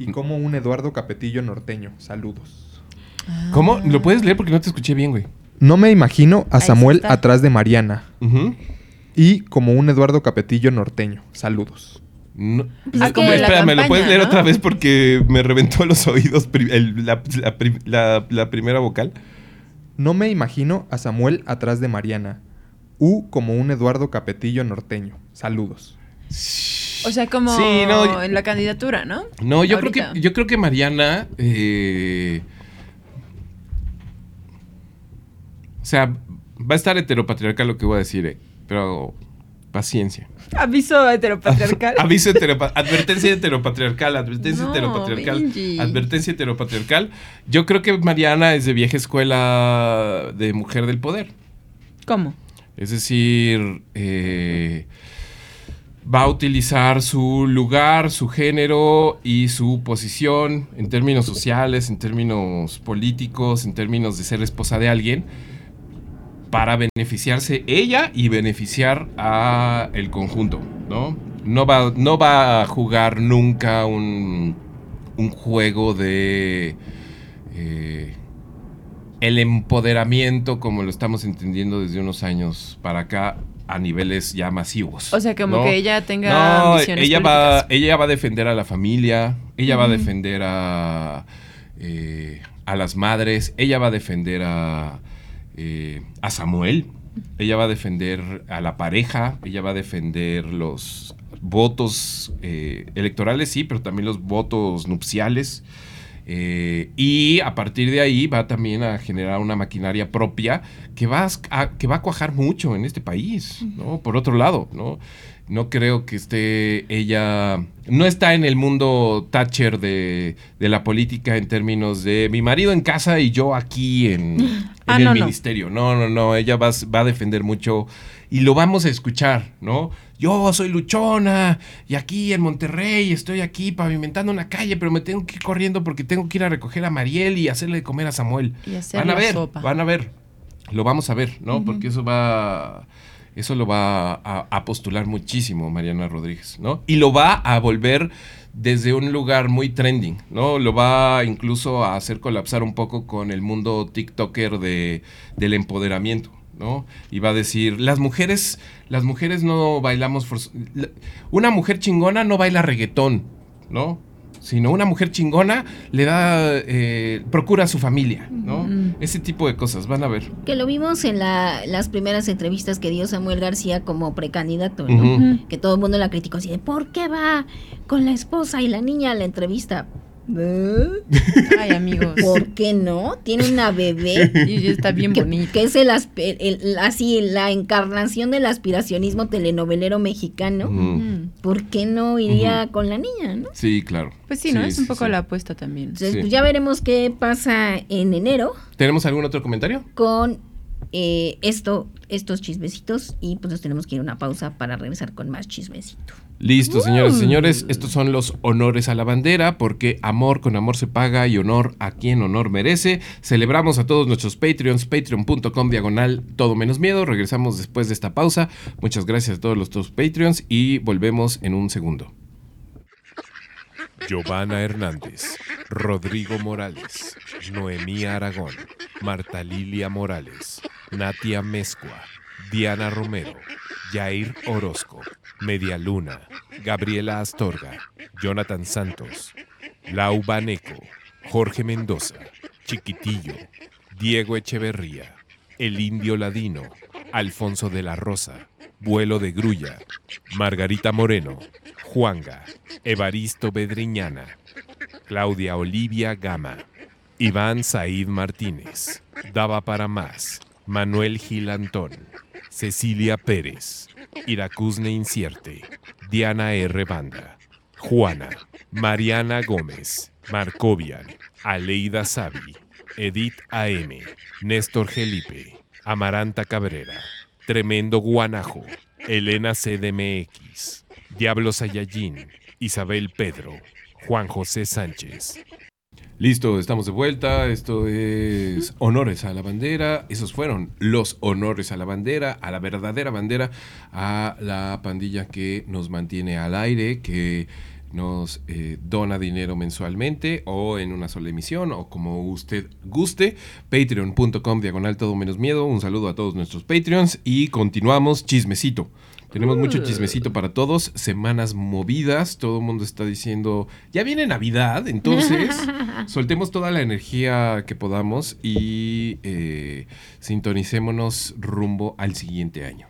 Y como un Eduardo Capetillo norteño. Saludos. ¿Cómo? ¿Lo puedes leer? Porque no te escuché bien, güey. No me imagino a Ahí Samuel está. atrás de Mariana. Y como un Eduardo Capetillo norteño. Saludos. No. Pues Ah, es como Espérame, ¿lo campaña, puedes leer ¿no? otra vez? Porque me reventó los oídos el- la, la prim- la- la primera vocal. No me imagino a Samuel atrás de Mariana. U como un Eduardo Capetillo norteño. Saludos. O sea, como Sí, no, en la candidatura, ¿no? No, yo Ahorita. creo que yo creo que Mariana eh, o sea, va a estar heteropatriarcal lo que voy a decir, eh, pero paciencia. Aviso heteropatriarcal. Aviso heteropa- advertencia heteropatriarcal, advertencia No, heteropatriarcal, Benji. advertencia heteropatriarcal. Yo creo que Mariana es de vieja escuela de mujer del poder. ¿Cómo? Es decir, eh, va a utilizar su lugar, su género y su posición en términos sociales, en términos políticos, en términos de ser esposa de alguien, para beneficiarse ella y beneficiar a el conjunto, ¿no? No va, no va a jugar nunca un, juego de... eh, el empoderamiento como lo estamos entendiendo desde unos años para acá a niveles ya masivos. O sea, como ¿no? que ella tenga No, ambiciones ella va, ella va a defender a la familia, ella va a defender a, eh, a las madres, ella va a defender a, eh, a Samuel, ella va a defender a la pareja, ella va a defender los votos eh, electorales, sí, pero también los votos nupciales. Eh, y a partir de ahí va también a generar una maquinaria propia que va a, que va a cuajar mucho en este país, ¿no? Por otro lado, ¿no? No creo que esté ella... No está en el mundo Thatcher de, de la política en términos de mi marido en casa y yo aquí en, en Ah, el no, ministerio. No, no, no. Ella va, a- va a defender mucho y lo vamos a escuchar, ¿no? Yo soy luchona y aquí en Monterrey estoy aquí pavimentando una calle, pero me tengo que ir corriendo porque tengo que ir a recoger a Mariel y hacerle de comer a Samuel. Y Van a ver, sopa. van a ver. Lo vamos a ver, ¿no? Porque eso va Eso lo va a, postular muchísimo Mariana Rodríguez, ¿no? Y lo va a volver desde un lugar muy trending, ¿no? Lo va incluso a hacer colapsar un poco con el mundo TikToker de, del empoderamiento, ¿no? Y va a decir, las mujeres, las mujeres no bailamos, una mujer chingona no baila reggaetón, ¿no? Sino una mujer chingona le da, eh, procura a su familia, ¿no? Ese tipo de cosas, van a ver. Que lo vimos en la- las primeras entrevistas que dio Samuel García como precandidato, ¿no? Que todo el mundo la criticó así de, ¿por qué va con la esposa y la niña a la entrevista? ¿Eh? Ay, amigos. ¿Por qué no? Tiene una bebé. Y ella está bien que, bonita. que es el, aspe- el- así la encarnación del aspiracionismo telenovelero mexicano. Mm. ¿Por qué no iría con la niña, no? Sí, claro. Pues sí, ¿no? es un poco sí. la apuesta también. Entonces, Sí. pues ya veremos qué pasa en enero ¿Tenemos algún otro comentario? con eh, esto, estos chismecitos y pues nos tenemos que ir a una pausa para regresar con más chismecito. Listo, señoras y señores, estos son los honores a la bandera, porque amor con amor se paga y honor a quien honor merece. Celebramos a todos nuestros Patreons, patreon.com diagonal todo menos miedo. Regresamos después de esta pausa. Muchas gracias a todos nuestros Patreons y volvemos en un segundo. Giovanna Hernández, Rodrigo Morales, Noemí Aragón, Marta Lilia Morales, Natia Mezcua, Diana Romero, Jair Orozco, Media Luna, Gabriela Astorga, Jonathan Santos, Lau Baneco, Jorge Mendoza, Chiquitillo, Diego Echeverría, El Indio Ladino, Alfonso de la Rosa, Vuelo de Grulla, Margarita Moreno, Juanga, Evaristo Bedriñana, Claudia Olivia Gama, Iván Said Martínez, Daba para más, Manuel Gil Antón, Cecilia Pérez, Iracusne Incierte, Diana R. Banda, Juana, Mariana Gómez, Marcovian, Aleida Savi, Edith AM, Néstor Gelipe, Amaranta Cabrera, Tremendo Guanajo, Elena CDMX, Diablo Sayallín, Isabel Pedro, Juan José Sánchez. Listo, estamos de vuelta. Esto es honores a la bandera. Esos fueron los honores a la bandera, a la verdadera bandera, a la pandilla que nos mantiene al aire, que nos eh, dona dinero mensualmente o en una sola emisión o como usted guste. Patreon.com diagonal todo menos miedo. Un saludo a todos nuestros Patreons y continuamos chismecito. Tenemos mucho chismecito para todos, semanas movidas, todo el mundo está diciendo, ya viene Navidad, entonces soltemos toda la energía que podamos y eh, sintonicémonos rumbo al siguiente año.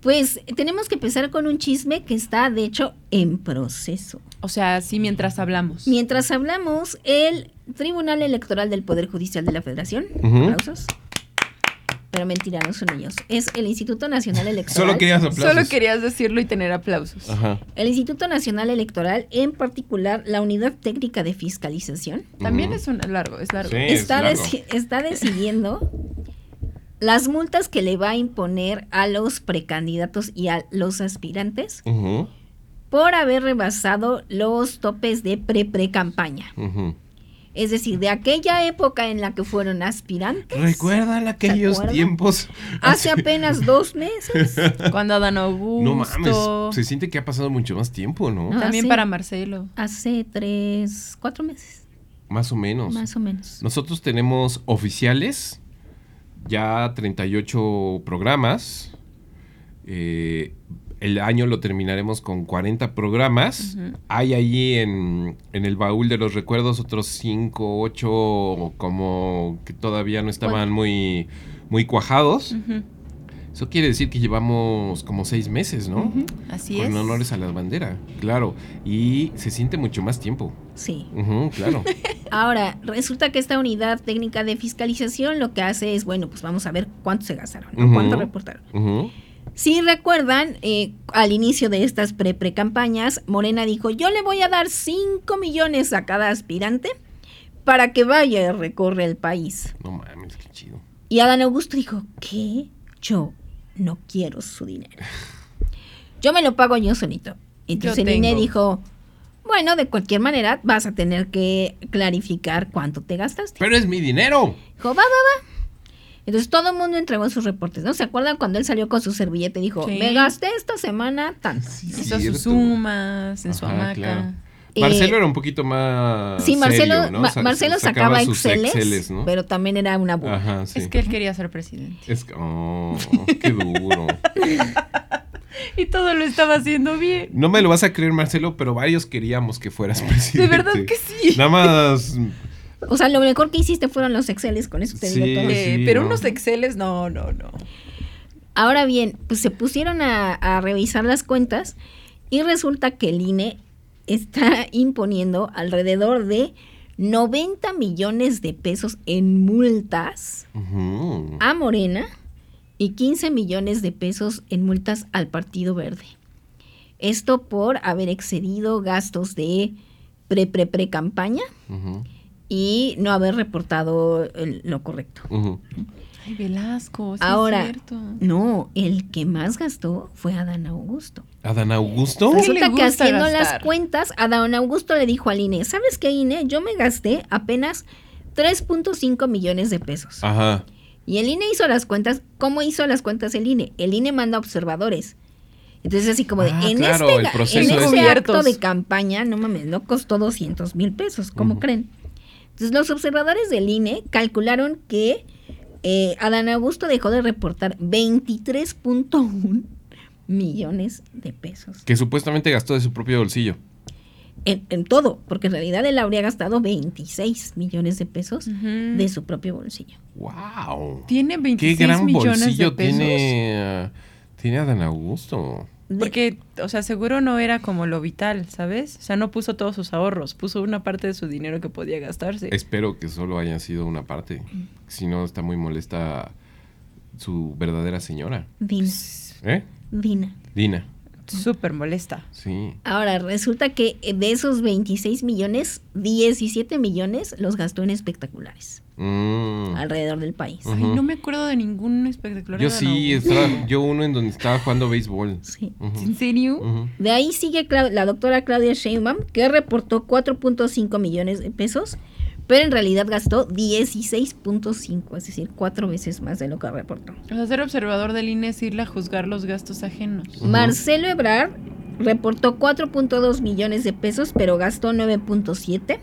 Pues tenemos que empezar con un chisme que está de hecho en proceso. O sea, sí, mientras hablamos. Mientras hablamos, el Tribunal Electoral del Poder Judicial de la Federación, Ujú. aplausos. Pero mentira, no son ellos. Es el Instituto Nacional Electoral. Solo querías aplausos. Solo querías decirlo y tener aplausos. Ajá. El Instituto Nacional Electoral, en particular la Unidad Técnica de Fiscalización, También es un largo, es largo. Sí. Es está, largo. deci- está decidiendo las multas que le va a imponer a los precandidatos y a los aspirantes por haber rebasado los topes de pre-pre-campaña. ujú. Es decir, de aquella época en la que fueron aspirantes. ¿Recuerdan aquellos tiempos? Hace apenas dos meses. Cuando Adán Augusto. No mames, se siente que ha pasado mucho más tiempo, ¿no? No. También hace- para Marcelo. Hace tres, cuatro meses, Más o menos. más o menos. Nosotros tenemos oficiales, ya 38 programas. Eh, el año lo terminaremos con 40 programas. Hay allí en, en el baúl de los recuerdos otros 5, 8 como que todavía no estaban muy, muy cuajados. Eso quiere decir que llevamos como 6 meses, ¿no? Así con es. honores a la bandera, claro. Y se siente mucho más tiempo. Sí. Claro. Ahora, resulta que esta unidad técnica de fiscalización lo que hace es, bueno, pues vamos a ver cuánto se gastaron, cuánto reportaron. Si recuerdan, eh, al inicio de estas pre-pre-campañas, Morena dijo, yo le voy a dar 5 millones a cada aspirante para que vaya y recorre el país. No mames, qué chido. Y Adán Augusto dijo, ¿qué? Yo no quiero su dinero. Yo me lo pago yo solito. Entonces Yo el INE dijo, bueno, de cualquier manera vas a tener que clarificar cuánto te gastaste. Pero es mi dinero. Dijo, va, va, va. Entonces todo el mundo entregó sus reportes, ¿no? ¿Se acuerdan cuando él salió con su servilleta y dijo, Sí. me gasté esta semana tanto? Hizo Cierto. sus sumas en su hamaca. claro. Eh, Marcelo era un poquito más. Sí, Marcelo, serio, ¿no? Ma- Marcelo sacaba sacaba sus Exceles, Exceles, ¿no? pero también era una burra. Ajá, sí. Es que él quería ser presidente. Es que- oh, qué duro. Y todo lo estaba haciendo bien. No me lo vas a creer, Marcelo, pero varios queríamos que fueras presidente. De verdad que sí. Nada más. O sea, lo mejor que hiciste fueron los Exceles, con eso te Sí. digo todo. Eh, sí, pero no. unos Exceles, no, no, no. Ahora bien, pues se pusieron a, a revisar las cuentas y resulta que el INE está imponiendo alrededor de 90 millones de pesos en multas a Morena y 15 millones de pesos en multas al Partido Verde. Esto por haber excedido gastos de pre-pre-pre-campaña Ujú. Y no haber reportado el- lo correcto. Ay, Velasco, sí Ahora, es cierto. no, el que más gastó fue Adán Augusto. ¿Adán Augusto? ¿Qué le Resulta que haciendo las cuentas, Adán Augusto le dijo al INE, ¿sabes qué INE? Yo me gasté apenas 3.5 millones de pesos. Ajá. Y el INE hizo las cuentas. ¿Cómo hizo las cuentas el INE? El INE manda observadores. Entonces así como de, Ah, en claro, este, el ga- proceso en es- ese Cubiertos. acto de campaña, no mames, no costó 200 mil pesos, ¿cómo creen? Entonces los observadores del INE calcularon que eh, Adán Augusto dejó de reportar 23.1 millones de pesos. Que supuestamente gastó de su propio bolsillo. En, en todo, porque en realidad él habría gastado 26 millones de pesos de su propio bolsillo. ¡Wow! Tiene ¡Qué 26 gran millones bolsillo de pesos. tiene, tiene Adán Augusto! Porque, o sea, seguro no era como lo vital, ¿sabes? O sea, no puso todos sus ahorros, puso una parte de su dinero que podía gastarse. Espero que solo haya sido una parte. Si no, está muy molesta su verdadera señora. Dina, ¿Eh? Dina. Dina. Súper molesta. Sí. Ahora, resulta que de esos 26 millones, 17 millones los gastó en espectaculares Mm. alrededor del país. Ay, no me acuerdo de ningún espectacular. Yo de sí, estaba, yo uno en donde estaba jugando béisbol. Sí. ¿En serio? De ahí sigue la doctora Claudia Sheinbaum, que reportó 4.5 millones de pesos, pero en realidad gastó 16.5, es decir, cuatro veces más de lo que reportó. O sea, ser observador del INE es irle a juzgar los gastos ajenos. Marcelo Ebrard reportó 4.2 millones de pesos, pero gastó 9.7.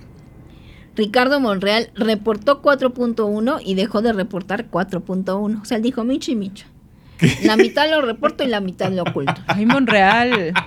Ricardo Monreal reportó 4.1 y dejó de reportar 4.1. O sea, él dijo Micho y Micho. La mitad lo reporto y la mitad lo oculto. Ay, Monreal.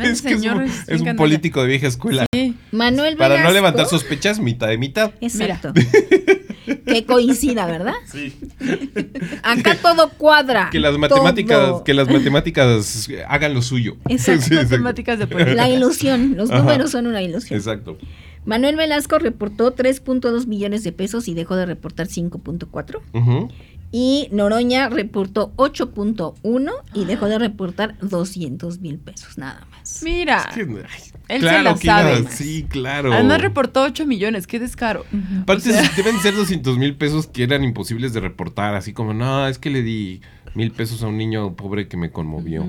Es que es señor un, es- político de vieja escuela. Sí. Manuel Para no levantar sospechas, mitad de mitad. Exacto. que coincida, ¿verdad? Sí. Acá todo cuadra. Que las matemáticas, todo. que las matemáticas hagan lo suyo. Exacto. Sí, exacto. Matemáticas de política. La ilusión, los Ajá. números son una ilusión. Exacto. Manuel Velasco reportó 3.2 millones de pesos y dejó de reportar 5.4. Ujú. Y Noroña reportó 8.1 y dejó de reportar 200 mil pesos, nada más. Mira, Es que- ay, él claro se la que iba- sabe. Sí, claro. Además reportó 8 millones, qué descaro. Aparte, O sea- deben ser 200 mil pesos que eran imposibles de reportar. Así como, no, es que le di mil pesos a un niño pobre que me conmovió.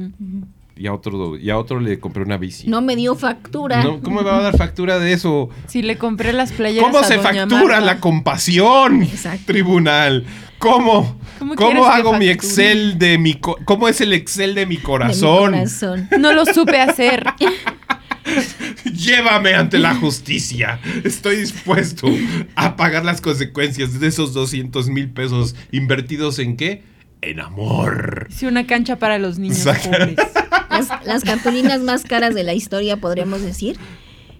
Y a otro, y a otro le compré una bici. No me dio factura. No, ¿Cómo me va a dar factura de eso? Si le compré las playeras ¿Cómo a se Doña factura Marta. la compasión? Exacto. Tribunal. ¿Cómo? ¿Cómo ¿Cómo, quieres que hago mi? Excel de mi... co- ¿Cómo es el Excel de mi De mi corazón? corazón. No lo supe hacer. Llévame ante la justicia. Estoy dispuesto a pagar las consecuencias de esos 200 mil pesos invertidos en qué? En amor. Hice una cancha para los niños Exacto. pobres. Las, las cartulinas más caras de la historia, podríamos decir.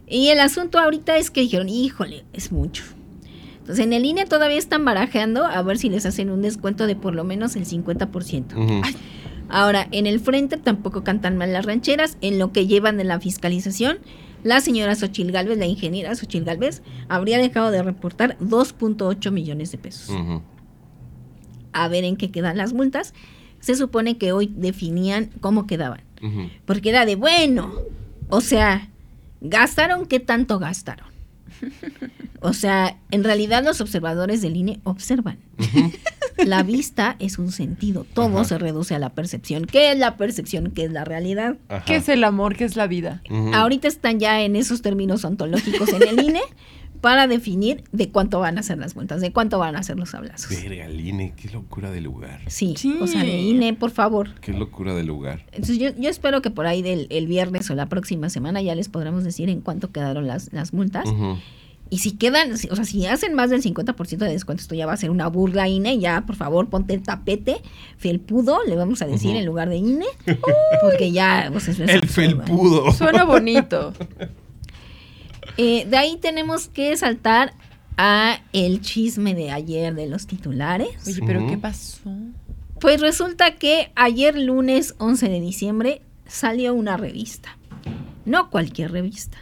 Y el asunto ahorita es que dijeron, híjole, es mucho. Entonces en el INE todavía están barajeando a ver si les hacen un descuento de por lo menos el 50%. Ujú. Ahora, en el frente tampoco cantan mal las rancheras. En lo que llevan de la fiscalización, la señora Xochil Gálvez, la ingeniera Xochil Gálvez, habría dejado de reportar 2.8 millones de pesos. A ver en qué quedan las multas. Se supone que hoy definían cómo quedaban. Porque era de bueno. O sea, ¿gastaron qué tanto gastaron? O sea, en realidad los observadores del INE observan. La vista es un sentido, todo Ajá. se reduce a la percepción. ¿Qué es la percepción? ¿Qué es la realidad? Ajá. ¿Qué es el amor? ¿Qué es la vida? Ahorita están ya en esos términos ontológicos en el INE, para definir de cuánto van a ser las multas, de cuánto van a ser los hablazos. Verga, el INE, qué locura de lugar. Sí, Sí. o sea, de INE, por favor. Qué locura de lugar. Entonces yo, yo espero que por ahí del el viernes o la próxima semana ya les podremos decir en cuánto quedaron las, las multas. Y si quedan, o sea, si hacen más del 50% de descuento, esto ya va a ser una burla INE, ya por favor ponte el tapete, felpudo, le vamos a decir en lugar de INE, porque ya, pues es es El absurdo. felpudo. Suena bonito. Eh, de ahí tenemos que saltar a el chisme de ayer de los titulares. Oye, pero. ¿qué pasó? Pues resulta que ayer lunes 11 de diciembre salió una revista. No cualquier revista.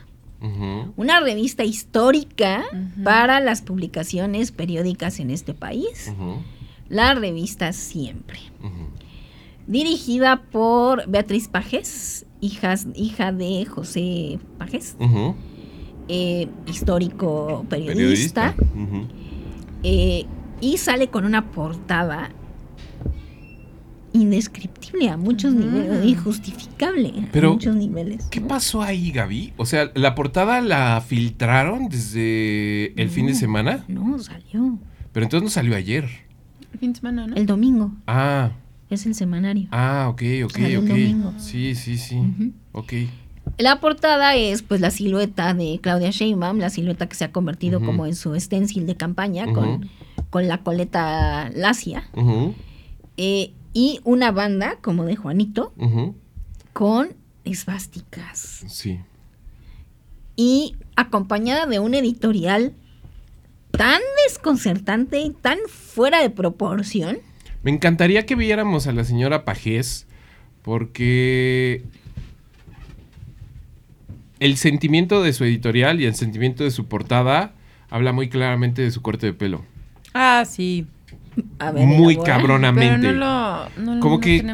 Una revista histórica para las publicaciones periódicas en este país. La revista Siempre. Dirigida por Beatriz Pajes, hija de José Pajes. Eh, histórico periodista. Eh, y sale con una portada indescriptible a muchos Ujú. niveles, injustificable Pero, a muchos niveles. ¿Qué ¿no? pasó ahí, Gaby? O sea, ¿la portada la filtraron desde el fin de semana? No, salió Pero entonces no salió ayer. El fin de semana, ¿no? el domingo, Ah, es el semanario. ah, ok, ok, Salió el ok. domingo. Sí, sí, sí. Ok. La portada es pues la silueta de Claudia Sheinbaum, la silueta que se ha convertido como en su stencil de campaña con, con la coleta lacia. Eh, y una banda como de Juanito con esvásticas. Sí. y acompañada de un editorial tan desconcertante y tan fuera de proporción. Me encantaría que viéramos a la señora Pajés porque el sentimiento de su editorial y el sentimiento de su portada habla muy claramente de su corte de pelo. Ah, sí. A ver, Muy elabora. cabronamente. Pero no lo. No, Como no que-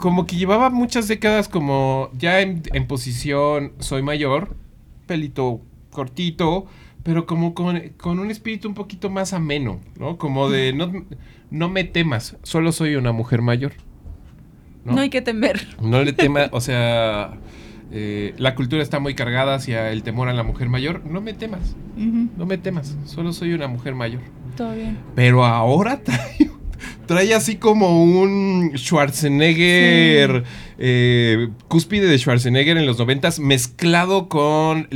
como- que llevaba muchas décadas como ya en, en posición soy mayor, pelito cortito, pero como con, con un espíritu un poquito más ameno, ¿no? Como de no, no me temas, solo soy una mujer mayor. ¿no? hay que temer. No le tema, o sea, eh, la cultura está muy cargada hacia el temor a la mujer mayor. No me temas, no me temas, solo soy una mujer mayor. Todo bien. Pero ahora trae, trae así como un Schwarzenegger, eh, cúspide de Schwarzenegger en los noventas, mezclado con,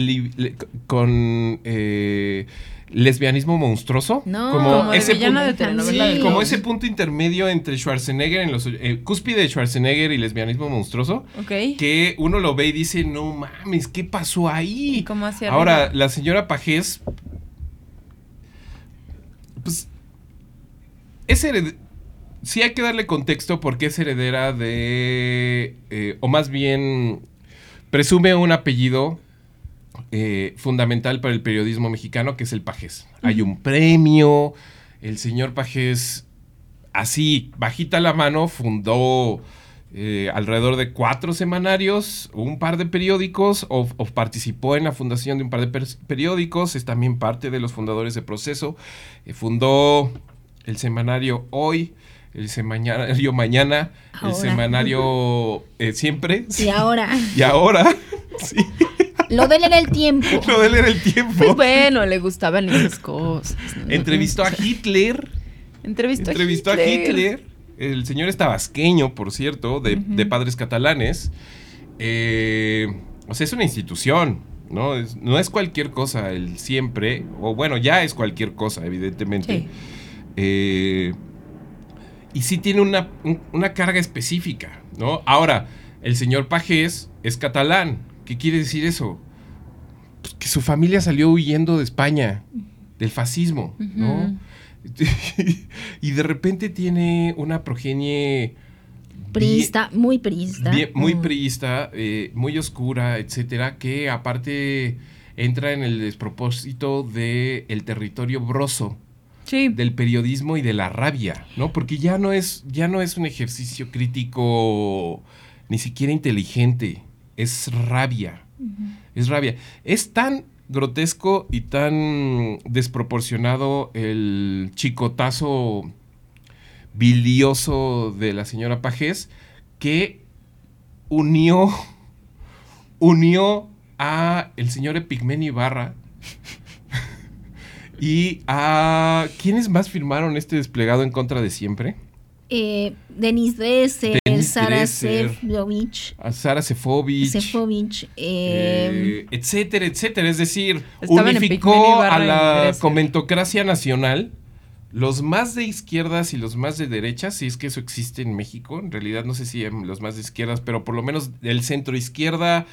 con eh, lesbianismo monstruoso. No, Como de ese punto- de telenovela Sí. como ese punto intermedio entre Schwarzenegger en los eh, cúspide de Schwarzenegger y lesbianismo monstruoso Ok. que uno lo ve y dice, no mames, ¿qué pasó ahí? ¿Y cómo hacia Ahora, arriba? la señora Pajés, pues, es hered- Sí hay que darle contexto porque es heredera de, eh, o más bien, presume un apellido eh, fundamental para el periodismo mexicano, que es el Pajés. Hay un premio, el señor Pajés, así, bajita la mano, fundó eh, alrededor de cuatro semanarios, un par de periódicos, o, o participó en la fundación de un par de per- periódicos, es también parte de los fundadores de Proceso, Eh, fundó el semanario Hoy, el semanario Mañana, el semanario eh, Siempre, Y ahora, y ahora, sí, lo de él era el tiempo. lo de él era el tiempo. Pues bueno, le gustaban esas cosas. Entrevistó a Hitler. Entrevistó, Entrevistó a Hitler. El señor es tabasqueño, por cierto, de, de padres catalanes. Eh, o sea, es una institución, ¿no? Es- no es cualquier cosa, el siempre. O bueno, ya es cualquier cosa, evidentemente. Sí. Eh, y sí tiene una, un- una carga específica, ¿no? Ahora, el señor Pajés es catalán. ¿Qué quiere decir eso? Pues que su familia salió huyendo de España, del fascismo, ¿no? Y de repente tiene una progenie Priista, muy priista. bien- muy Mm. priista, eh, muy oscura, etcétera, que aparte entra en el despropósito del el territorio broso Sí. del periodismo y de la rabia, ¿no? Porque ya no es, ya no es un ejercicio crítico ni siquiera inteligente, es rabia. Es rabia. Es tan grotesco y tan desproporcionado el chicotazo bilioso de la señora Pajés que unió unió a el señor Epigmenio Ibarra ¿Y a quiénes más firmaron este desplegado en contra de siempre? Eh, Denis Dresser, Denis Sara A Sara Sefovich. Sefcovic, eh, eh, etcétera, etcétera. Es decir, unificó a la comentocracia nacional. Los más de izquierdas y los más de derechas, si es que eso existe en México, en realidad no sé si los más de izquierdas, pero por lo menos el centro izquierda,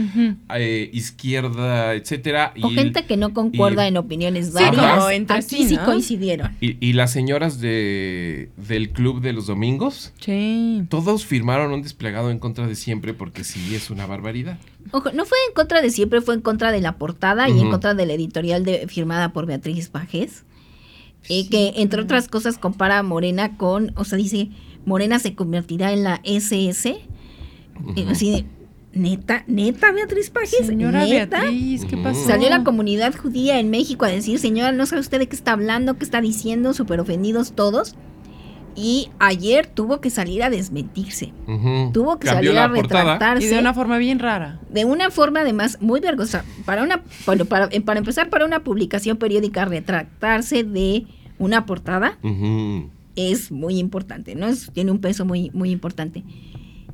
eh, izquierda, etcétera. o y- gente que no concuerda y- en opiniones Sí, varias. como entre Aquí sí, sí ¿no? coincidieron. Y, y las señoras de, del club de los domingos, Sí. todos firmaron un desplegado en contra de siempre porque sí es una barbaridad. Ojo, no fue en contra de siempre, fue en contra de la portada y en contra de la editorial de, firmada por Beatriz Pajés. Eh, que entre otras cosas compara a Morena con, o sea, dice, Morena se convertirá en la SS. Ujú. así de, neta, neta, Beatriz Pajés, Señora neta. Beatriz, ¿qué pasó? Salió la comunidad judía en México a decir, señora, no sabe usted de qué está hablando, qué está diciendo, súper ofendidos todos. Y ayer tuvo que salir a desmentirse. Tuvo que Cambió salir a la portada. retractarse. Y de una forma bien rara. de una forma además muy vergonzosa. Para una, bueno, para, eh, para empezar, para una publicación periódica, retractarse de una portada es muy importante, ¿no? Es- tiene un peso muy, muy importante.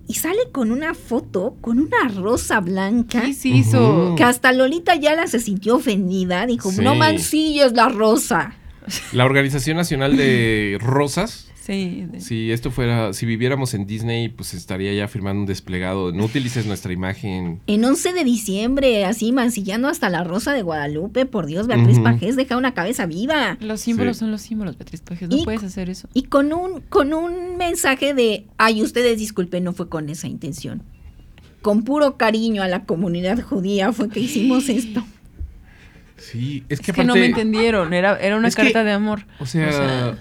Y sale con una foto, con una rosa blanca, ¿Qué se hizo? Que hasta Lolita Yala se sintió ofendida. Dijo, Sí. no mancilles la rosa. La Organización Nacional de Rosas, Sí. si esto fuera, si viviéramos en Disney, pues estaría ya firmando un desplegado. No utilices nuestra imagen. En 11 de diciembre, así mancillando hasta la rosa de Guadalupe. Por Dios, Beatriz Ujú. Pajés deja una cabeza viva. Los símbolos Sí. son los símbolos, Beatriz Pajes. No Y- puedes hacer eso. Y con un, con un mensaje de, ay, ustedes disculpen, no fue con esa intención. Con puro cariño a la comunidad judía fue que hicimos esto. Sí, es que Es que no me entendieron. Era, era una que- carta de amor. O sea, O sea-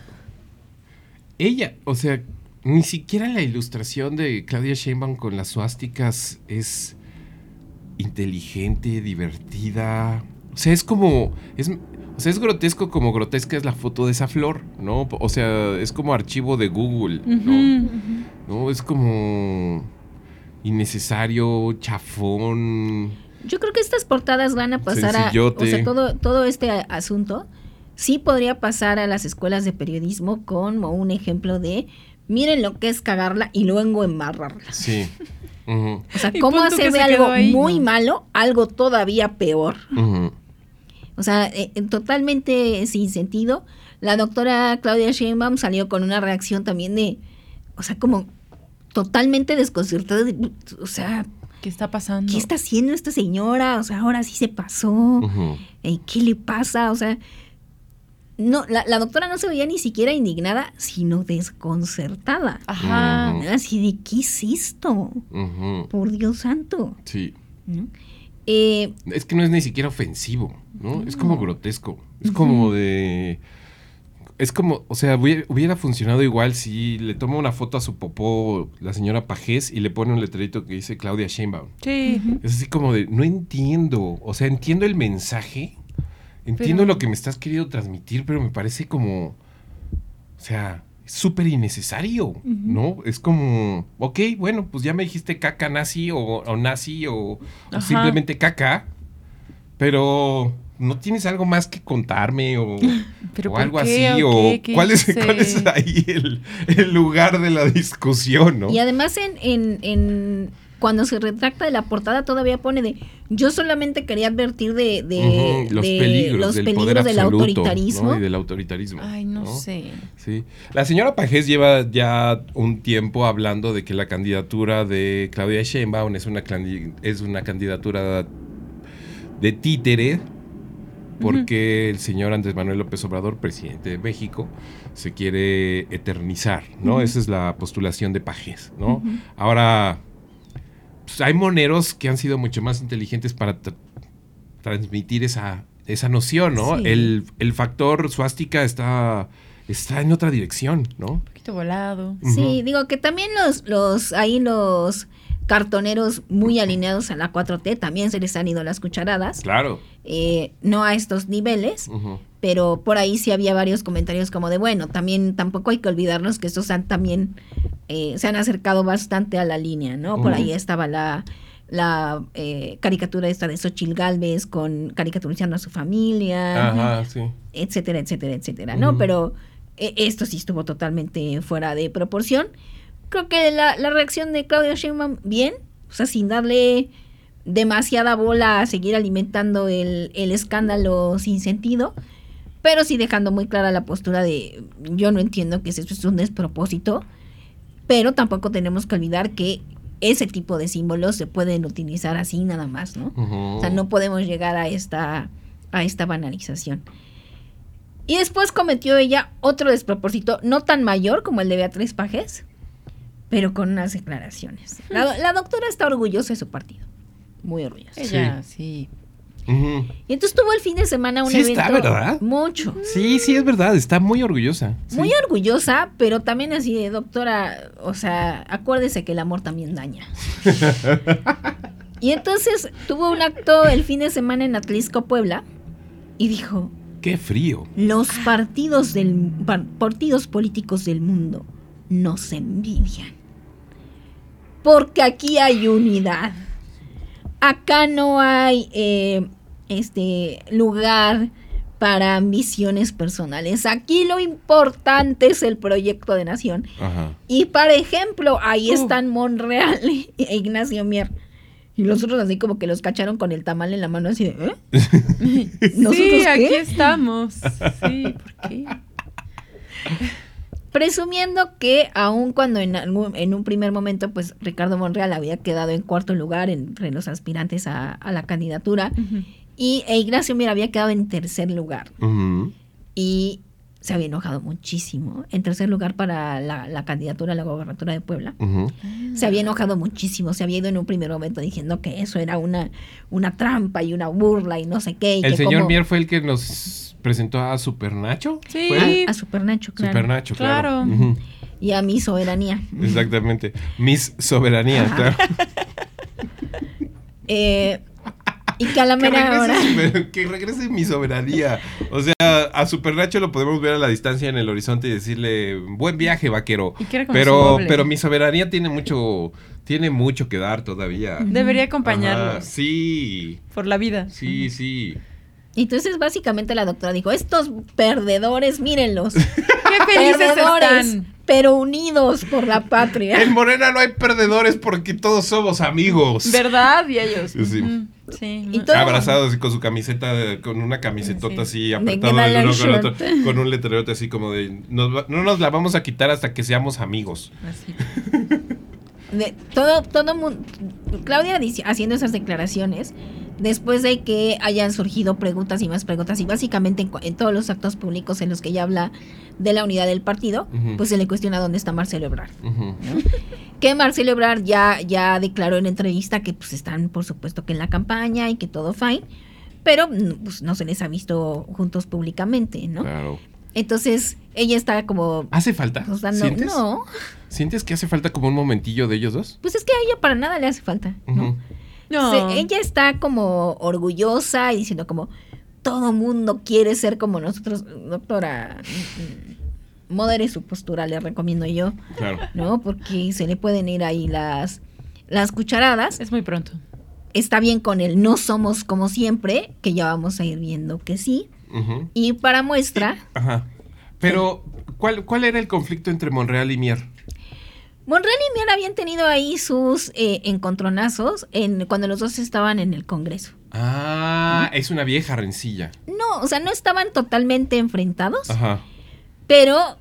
ella, o sea, ni siquiera la ilustración de Claudia Sheinbaum con las suásticas es inteligente, divertida. O sea, es como es o sea, es grotesco como grotesca es la foto de esa flor, ¿no? O sea, es como archivo de Google, ¿no? ¿No? Es como innecesario, chafón. Yo creo que estas portadas van a pasar a... O sea, todo, todo este asunto sí podría pasar a las escuelas de periodismo como un ejemplo de, miren lo que es cagarla y luego embarrarla. Sí. O sea, cómo hacer de algo ahí, muy ¿no? malo algo todavía peor. O sea, eh, eh, totalmente sin sentido. La doctora Claudia Sheinbaum salió con una reacción también de, o sea, como totalmente desconcertada. de, o sea, ¿Qué está pasando? ¿qué está haciendo esta señora? O sea, ahora sí se pasó. Eh, ¿Qué le pasa? O sea, no, la, la doctora no se veía ni siquiera indignada, sino desconcertada. Ajá. Así de, ¿qué es esto? Por Dios santo. Sí. ¿no? Eh, Es que no es ni siquiera ofensivo, ¿no? Es como grotesco. Es como de. Es como, o sea, hubiera, hubiera funcionado igual si le toma una foto a su popó la señora Pajés y le pone un letrerito que dice Claudia Sheinbaum. Sí. Es así como de, no entiendo. O sea, entiendo el mensaje, entiendo Pero- lo que me estás queriendo transmitir, pero me parece como. O sea, súper innecesario, ¿no? Es como, ok, bueno, pues ya me dijiste caca nazi o, o nazi o, simplemente caca, pero no tienes algo más que contarme o, ¿Pero o algo qué? así, ¿O o qué? ¿Qué cuál, es, cuál es ahí el, el lugar de la discusión, ¿no? Y además en, en, en- cuando se retracta de la portada todavía pone de yo solamente quería advertir de, los de peligros los del peligros poder del absoluto, autoritarismo. ¿no? Y del autoritarismo. Ay, no, sé. Sí. La señora Pajés lleva ya un tiempo hablando de que la candidatura de Claudia Sheinbaum es una, es una candidatura de títere porque el señor Andrés Manuel López Obrador, presidente de México, se quiere eternizar, ¿no? Esa es la postulación de Pajés, ¿no? Ahora, pues, hay moneros que han sido mucho más inteligentes para tra- transmitir esa, esa noción, ¿no? Sí. El, el factor suástica está, está en otra dirección, ¿no? Un poquito volado. Sí, digo que también los, los, ahí los cartoneros muy alineados a la 4T también se les han ido las cucharadas. Claro. Eh, no a estos niveles, Ujú. Pero por ahí sí había varios comentarios como de, bueno, también tampoco hay que olvidarnos que estos han también, eh, se han acercado bastante a la línea, ¿no? Por ahí estaba la, la eh, caricatura esta de Xochil Galvez con caricaturizando a su familia, Ajá, sí. etcétera, etcétera, etcétera, ¿no? Pero eh, esto sí estuvo totalmente fuera de proporción. Creo que la, la reacción de Claudia Sheinbaum, bien, o sea, sin darle demasiada bola a seguir alimentando el, el escándalo sin sentido, pero sí dejando muy clara la postura de yo no entiendo que esto es un despropósito, pero tampoco tenemos que olvidar que ese tipo de símbolos se pueden utilizar así nada más, ¿no? O sea, no podemos llegar a esta, a esta banalización. Y después cometió ella otro despropósito, no tan mayor como el de Beatriz Pajes, pero con unas declaraciones. La, la doctora está orgullosa de su partido. Muy orgullosa. Ella, sí. Y entonces tuvo el fin de semana un Sí evento. está, ¿verdad? Mucho. Sí, sí, es verdad. Está muy orgullosa. Sí. Muy orgullosa, pero también así de doctora, o sea, acuérdese que el amor también daña. y entonces tuvo un acto el fin de semana en Atlisco, Puebla, y dijo, Qué frío. los partidos, del, par- partidos políticos del mundo nos envidian. Porque aquí hay unidad. Acá no hay eh, este lugar para ambiciones personales. Aquí lo importante es el proyecto de nación. Ajá. Y por ejemplo, ahí Uh. están Monreal e Ignacio Mier. Y los otros así como que los cacharon con el tamal en la mano así de, ¿eh? ¿Nosotros sí, qué? aquí estamos. Sí, ¿por qué? Presumiendo que aun cuando en, algún- en un primer momento pues Ricardo Monreal había quedado en cuarto lugar entre los aspirantes a, a la candidatura y e Ignacio Mier había quedado en tercer lugar. Y se había enojado muchísimo. En tercer lugar para la, la candidatura a la gobernatura de Puebla. Se había enojado muchísimo, se había ido en un primer momento diciendo que eso era una, una trampa y una burla y no sé qué. y El que señor Mier fue el que nos presentó a Super Nacho. Sí. ¿Fue? a, a Super Nacho, claro. Super Nacho, claro. Y a mi soberanía. Exactamente. Miss Soberanía, Ajá. claro. Eh, y que a la Que regrese, que regrese mi soberanía. O sea, a Super Nacho lo podemos ver a la distancia en el horizonte y decirle, buen viaje, vaquero. Y Pero, pero mi soberanía tiene mucho, tiene mucho que dar todavía. Debería Ajá, acompañarlos sí, por la vida. sí, sí. Entonces, básicamente la doctora dijo, estos perdedores, mírenlos. Qué felices perdedores, están. pero unidos por la patria. En Morena no hay perdedores porque todos somos amigos. ¿Verdad? Y ellos. Sí. Ujú. Sí. Y todo- Abrazados y con su camiseta, con una camisetota así apretado que el da uno la con el otro, shirt. con un letrerote así como de "Nos va- no nos la vamos a quitar hasta que seamos amigos. Así. de todo todo mundo Claudia dice- haciendo esas declaraciones después de que hayan surgido preguntas y más preguntas y básicamente en, en todos los actos públicos en los que ella habla de la unidad del partido pues se le cuestiona dónde está Marcelo Ebrard que Marcelo Ebrard ya ya declaró en entrevista que pues están por supuesto que en la campaña y que todo fine pero mm, pues, no se les ha visto juntos públicamente no Claro. entonces ella está como ¿Hace falta? pues, dando- ¿Sientes? no ¿Sientes que hace falta como un momentillo de ellos dos? pues es que a ella para nada le hace falta. Se- ella está como orgullosa y diciendo como todo mundo quiere ser como nosotros, doctora. mm, Modere su postura, le recomiendo yo, Claro. ¿no? Porque se le pueden ir ahí las, las cucharadas. Es muy pronto. Está bien con el no somos como siempre, que ya vamos a ir viendo que sí. Y para muestra, Ajá. Pero, ¿cuál, ¿cuál era el conflicto entre Monreal y Mier? Monreal y Mier habían tenido ahí sus eh, encontronazos en, cuando los dos estaban en el Congreso. Ah, es una vieja rencilla. No, o sea, no estaban totalmente enfrentados. Ajá. pero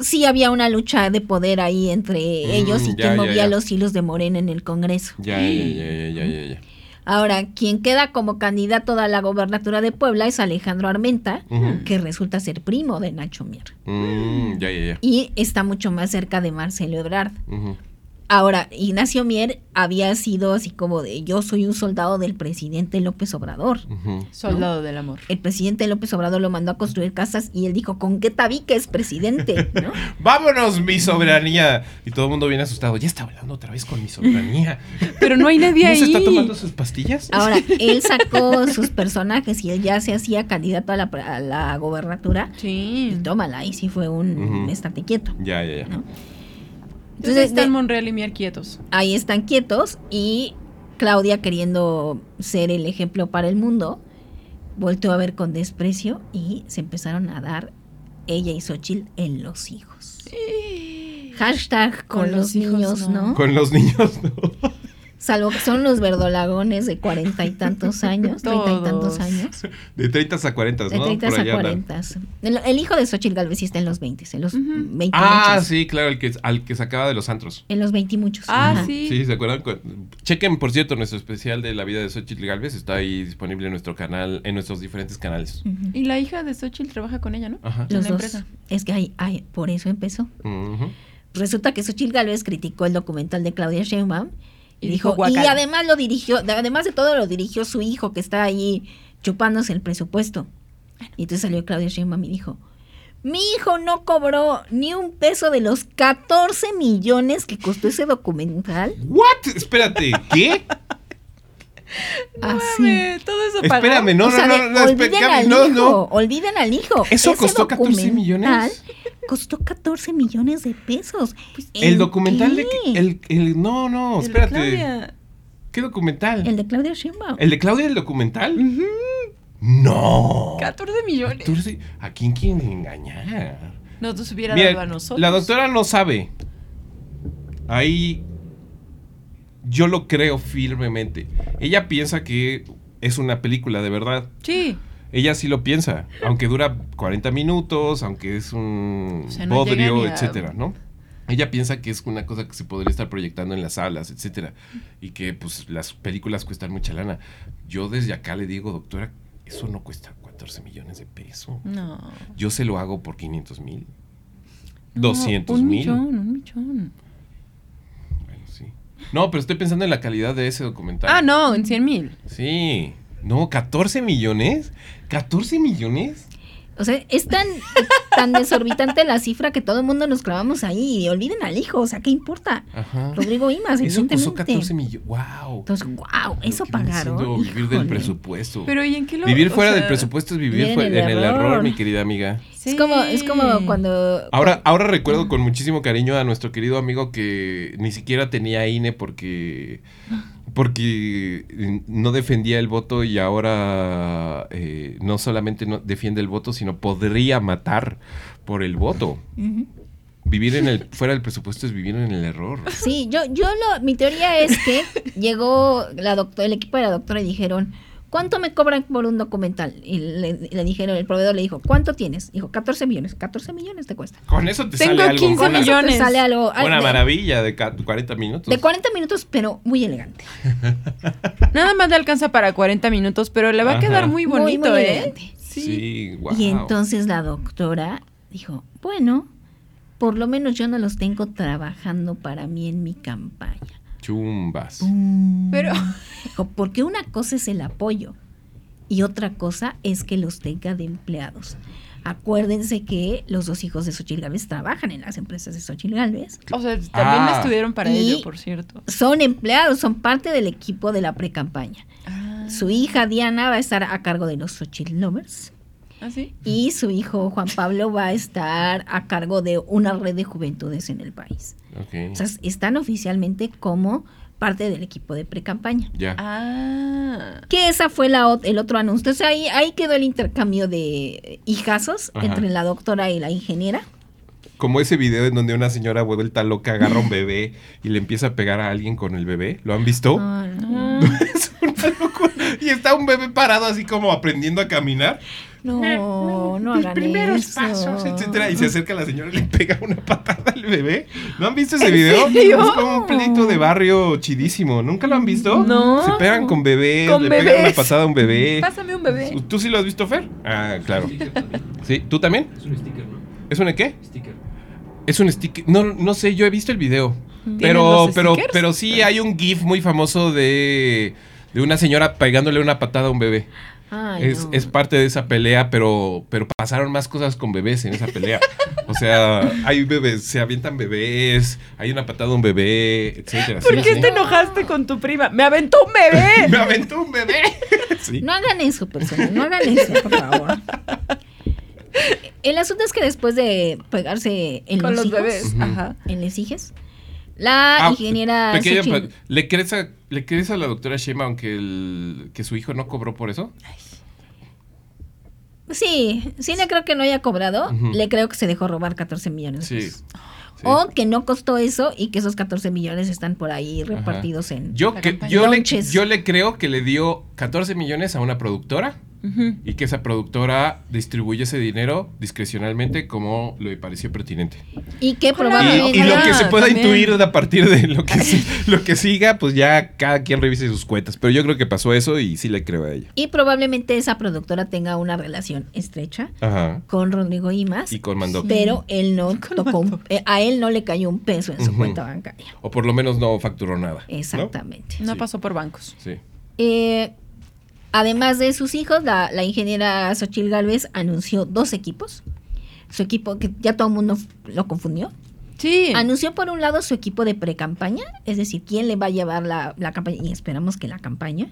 sí había una lucha de poder ahí entre Mm, ellos y ya, quien ya, movía ya. los hilos de Morena en el Congreso. Ya, ya, ya, ya, ya. Ahora, quien queda como candidato a la gobernatura de Puebla es Alejandro Armenta, que resulta ser primo de Nacho Mier. Mm, ya, ya, ya. Y está mucho más cerca de Marcelo Ebrard. Ahora, Ignacio Mier había sido así como de yo soy un soldado del presidente López Obrador. Soldado del amor. El presidente López Obrador lo mandó a construir casas y él dijo, ¿con qué tabique es presidente? ¿no? ¡Vámonos, mi soberanía! Y todo el mundo viene asustado. Ya está hablando otra vez con mi soberanía. Pero no hay nadie ¿No ahí. se está tomando sus pastillas? Ahora, él sacó sus personajes y él ya se hacía candidato a la, a la gobernatura. Sí. Y tómala, ahí sí fue un Ujú. estate quieto. Ya, ya, ya. ¿no? Entonces están de- Monreal y Mier quietos. ahí están quietos y Claudia, queriendo ser el ejemplo para el mundo, volteó a ver con desprecio y se empezaron a dar ella y Xochitl en los hijos. Hashtag con, Con los, los hijos, niños, no. ¿no? Con los niños, ¿no? Salvo que son los verdolagones de cuarenta y tantos años, treinta y tantos años. De 30 a 40, De ¿no? 30 Por a. 40. El, el hijo de Xochitl Galvez sí está en los 20, en los. 20 Ah, muchos. sí, claro, el que, al que sacaba de los antros. En los 20 muchos. Ah, Ajá. sí. Sí, ¿se acuerdan? Cu- Chequen, por cierto, nuestro especial de la vida de Xochitl Galvez está ahí disponible en nuestro canal, en nuestros diferentes canales. Y la hija de Xochitl trabaja con ella, ¿no? Ajá. en la dos. empresa. Es que hay, hay, por eso empezó. Resulta que Xochitl Galvez criticó el documental de Claudia Sheinbaum y, dijo, dijo, y además lo dirigió, de- además de todo lo dirigió su hijo que está ahí chupándose el presupuesto. Y entonces salió Claudia Sheinbaum y dijo, mi hijo no cobró ni un peso de los 14 millones que costó ese documental. ¿What? Espérate, ¿qué? Así. Mame, todo eso pagado. Espérame, no, O sea, no, no, no, olviden espérame, al no, hijo, no. olviden al hijo. ¿Eso Ese costó 14 documental millones? Costó 14 millones de pesos. El ¿En documental de qué? el, el, no, no, El de espérate. Claudia. ¿Qué documental? El de Claudia Sheinbaum. ¿El de Claudia el documental? No. 14 millones. 14. ¿A quién quieren engañar? Nos hubiera Mira, dado a nosotros. la doctora no sabe. Ahí yo lo creo firmemente. Ella piensa que es una película de verdad. Sí. Ella sí lo piensa, aunque dura 40 minutos, aunque es un O sea, no llega bodrio, ni a- etcétera, ¿no? Ella piensa que es una cosa que se podría estar proyectando en las salas, etcétera, y que pues las películas cuestan mucha lana. Yo desde acá le digo, doctora, eso no cuesta 14 millones de pesos. No. Yo se lo hago por 500 mil. No, 200 un mil. millón, un millón. Bueno, sí. No, pero estoy pensando en la calidad de ese documental. Ah, no, en 100 mil. Sí. No, 14 millones. ¿14 millones? O sea, es tan, tan desorbitante la cifra que todo el mundo nos clavamos ahí y olviden al hijo. O sea, ¿qué importa? Ajá. Rodrigo Imas, Eso costó 14 millones. ¡Wow! Entonces, wow, eso pagaron. vivir del presupuesto. Pero ¿y en qué lo vivir o fuera sea, del presupuesto es vivir en el en el error, error. mi querida amiga. Es como, es como cuando. Ahora, ahora recuerdo con muchísimo cariño a nuestro querido amigo que ni siquiera tenía INE porque porque no defendía el voto y ahora eh, no solamente no defiende el voto, sino podría matar por el voto. Vivir en el fuera del presupuesto es vivir en el error. Sí, yo, yo lo, mi teoría es que llegó la doctora, el equipo de la doctora y dijeron, ¿cuánto me cobran por un documental? Y le, le dijeron, el proveedor le dijo, ¿cuánto tienes? Dijo, 14 millones. 14 millones te cuesta. Con eso te Tengo sale algo 15 una, millones. Te sale algo. ay, una de- maravilla de ca- 40 minutos. De 40 minutos, pero muy elegante. Nada más le alcanza para 40 minutos, pero le va a quedar muy Muy, bonito, muy ¿eh? elegante. Sí, wow. Y entonces la doctora dijo, bueno, por lo menos yo no los tengo trabajando para mí en mi campaña. Chumbas. Pero Dijo, porque una cosa es el apoyo y otra cosa es que los tenga de empleados. Acuérdense que los dos hijos de Xochitl Gálvez trabajan en las empresas de Xochitl Gálvez. O sea, también Ah. estudiaron para Y- ello, por cierto. Son empleados, son parte del equipo de la pre-campaña. Ah. Su hija Diana va a estar a cargo de los Xochitl Lovers. ¿Ah, sí? Y su hijo Juan Pablo va a estar a cargo de una red de juventudes en el país. Ok. O sea, están oficialmente como parte del equipo de pre-campaña. ya. Ah. Que esa fue la, el otro anuncio. Entonces ahí, ahí quedó el intercambio de hijazos Ajá. entre la doctora y la ingeniera. Como ese video en donde una señora vuelta loca agarra un bebé y le empieza a pegar a alguien con el bebé. ¿Lo han visto? Ah, Ah. Es una locura. Y está un bebé parado así como aprendiendo a caminar. no, no Los hagan primeros eso. pasos, etcétera. Y se acerca la señora y le pega una patada al bebé. ¿No han visto ese video? serio? Es como un pleito de barrio chidísimo. ¿Nunca lo han visto? No. Se pegan con bebés, Con le pegan una patada a un bebé. Pásame un bebé. ¿Tú sí lo has visto, Fer? Ah, claro. ¿Sí? ¿Tú también? Es un sticker, ¿no? ¿Es un qué? Sticker. Es un sticker. No, no sé, yo he visto el video. ¿Tienen Pero, pero, pero sí hay un GIF muy famoso de, de una señora pegándole una patada a un bebé. Ay, Es, no. es parte de esa pelea, pero, pero pasaron más cosas con bebés en esa pelea. O sea, hay bebés, se avientan bebés, hay una patada a un bebé, etcétera. ¿Por Sí, qué sí. te enojaste con tu prima? ¡Me aventó un bebé! Me aventó un bebé. Sí. No hagan eso, personas, no hagan eso, por favor. El asunto es que después de pegarse en con los, los hijos, bebés. Ajá. en les hijes, la Ah, ingeniera pequeña Xochitl- le, crece, ¿Le crees a la doctora Shema aunque el, que su hijo no cobró por eso? Sí, sí le creo que no haya cobrado. Le creo que se dejó robar 14 millones. de Sí. Sí. O que no costó eso y que esos 14 millones están por ahí repartidos en... Yo, que, yo, le, yo le creo que le dio 14 millones a una productora Y que esa productora distribuye ese dinero discrecionalmente como le pareció pertinente. Y que probablemente... Y, y lo que se pueda también. intuir a partir de lo que, lo que siga, pues ya cada quien revise sus cuentas. Pero yo creo que pasó eso y sí le creo a ella. Y probablemente esa productora tenga una relación estrecha Ajá. con Rodrigo Imas. Y con Mandoc. Pero él no tocó, un- eh, a él no le cayó un peso en su cuenta bancaria. O por lo menos no facturó nada. ¿no? Exactamente. No Sí. pasó por bancos. Sí. Eh, además de sus hijos, la, la ingeniera Xochil Gálvez anunció dos equipos. Su equipo, que ya todo el mundo lo confundió. Sí. Anunció por un lado su equipo de pre-campaña, es decir, quién le va a llevar la, la campaña, y esperamos que la campaña.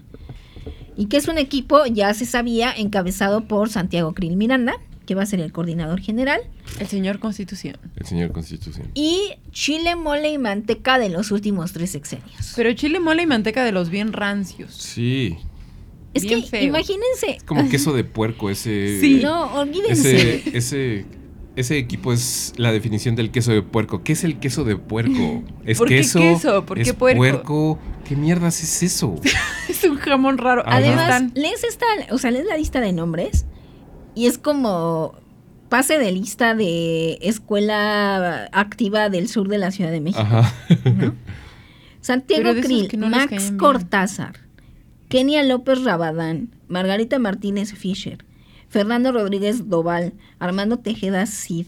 Y que es un equipo, ya se sabía, encabezado por Santiago Krill Miranda, que va a ser el coordinador general, El señor Constitución. El señor Constitución. y Chile, Mole y Manteca de los últimos tres sexenios. Pero chile, mole y manteca de los bien rancios. Sí. Es bien que feo. imagínense. Es como queso de puerco ese. Sí. No, olvídense. Ese, ese, ese equipo es la definición del queso de puerco. ¿Qué es el queso de puerco? ¿Es ¿Por qué queso? queso? ¿por qué ¿Es puerco? ¿Qué mierdas es eso? Es un jamón raro. Ajá. Además, están. lees esta, o sea, lees la lista de nombres y es como pase de lista de escuela activa del sur de la Ciudad de México. Ajá. ¿no? Santiago Krill, que no les Max. Cortázar, Kenia López Rabadán, Margarita Martínez Fischer, Fernando Rodríguez Doval, Armando Tejeda Cid.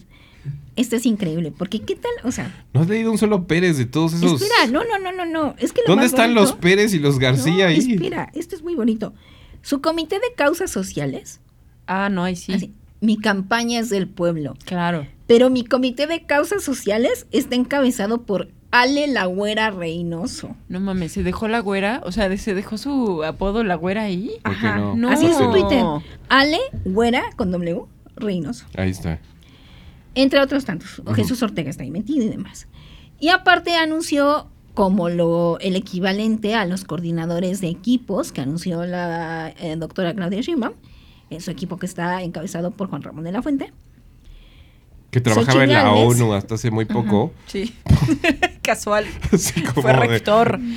Este es increíble, porque ¿qué tal? O sea, ¿No has leído un solo Pérez de todos esos? espera, no, no, no, no, no. Es que lo ¿Dónde más están bonito- los Pérez y los García no, ahí? Espera, esto es muy bonito. Su comité de causas sociales, Ah, no, ahí sí. así, mi campaña es del pueblo, Claro. pero mi comité de causas sociales está encabezado por Ale La Güera Reynoso. No mames, se dejó la güera. O sea, se dejó su apodo la güera ahí. ¿Por qué Ajá, no? No. Así es su. Twitter. Ale Güera con W Reynoso. Ahí está. Entre otros tantos. Jesús Ortega está ahí metido y demás. Y aparte anunció como lo el equivalente a los coordinadores de equipos que anunció la eh, doctora Claudia Sheinbaum, en su equipo que está encabezado por Juan Ramón de la Fuente. Que trabajaba en la. ONU hasta hace muy poco. Sí. Casual. Fue de- rector.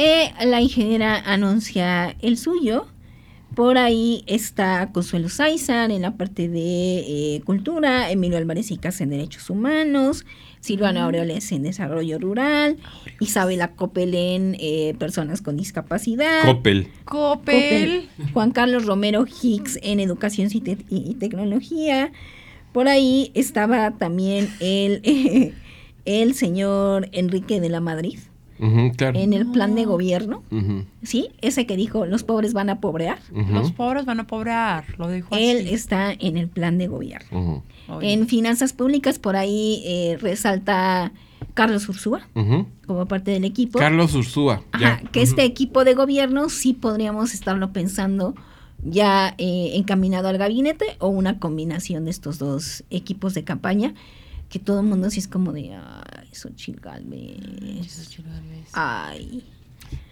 Eh, la ingeniera anuncia el suyo. Por ahí está Consuelo Sáizar en la parte de eh, cultura, Emilio Álvarez y Casa en Derechos Humanos, Silvana Aureoles en Desarrollo Rural, Isabela Coppel en eh, Personas con Discapacidad, Coppel. Juan Carlos Romero Hicks en Educación y, Te- y Tecnología. Por ahí estaba también el, el señor Enrique de la Madrid claro. en el plan de gobierno. Ujú, ¿Sí? Ese que dijo, los pobres van a pobrear. Los pobres van a pobrar. Lo dijo así. Él está en el plan de gobierno. En finanzas públicas, por ahí eh, resalta Carlos Ursúa como parte del equipo. Carlos Ursúa. Ajá, ya. que este equipo de gobierno sí podríamos estarlo pensando ya eh, encaminado al gabinete o una combinación de estos dos equipos de campaña que todo el mundo sí es como de ay, Xochitl Gálvez, ay.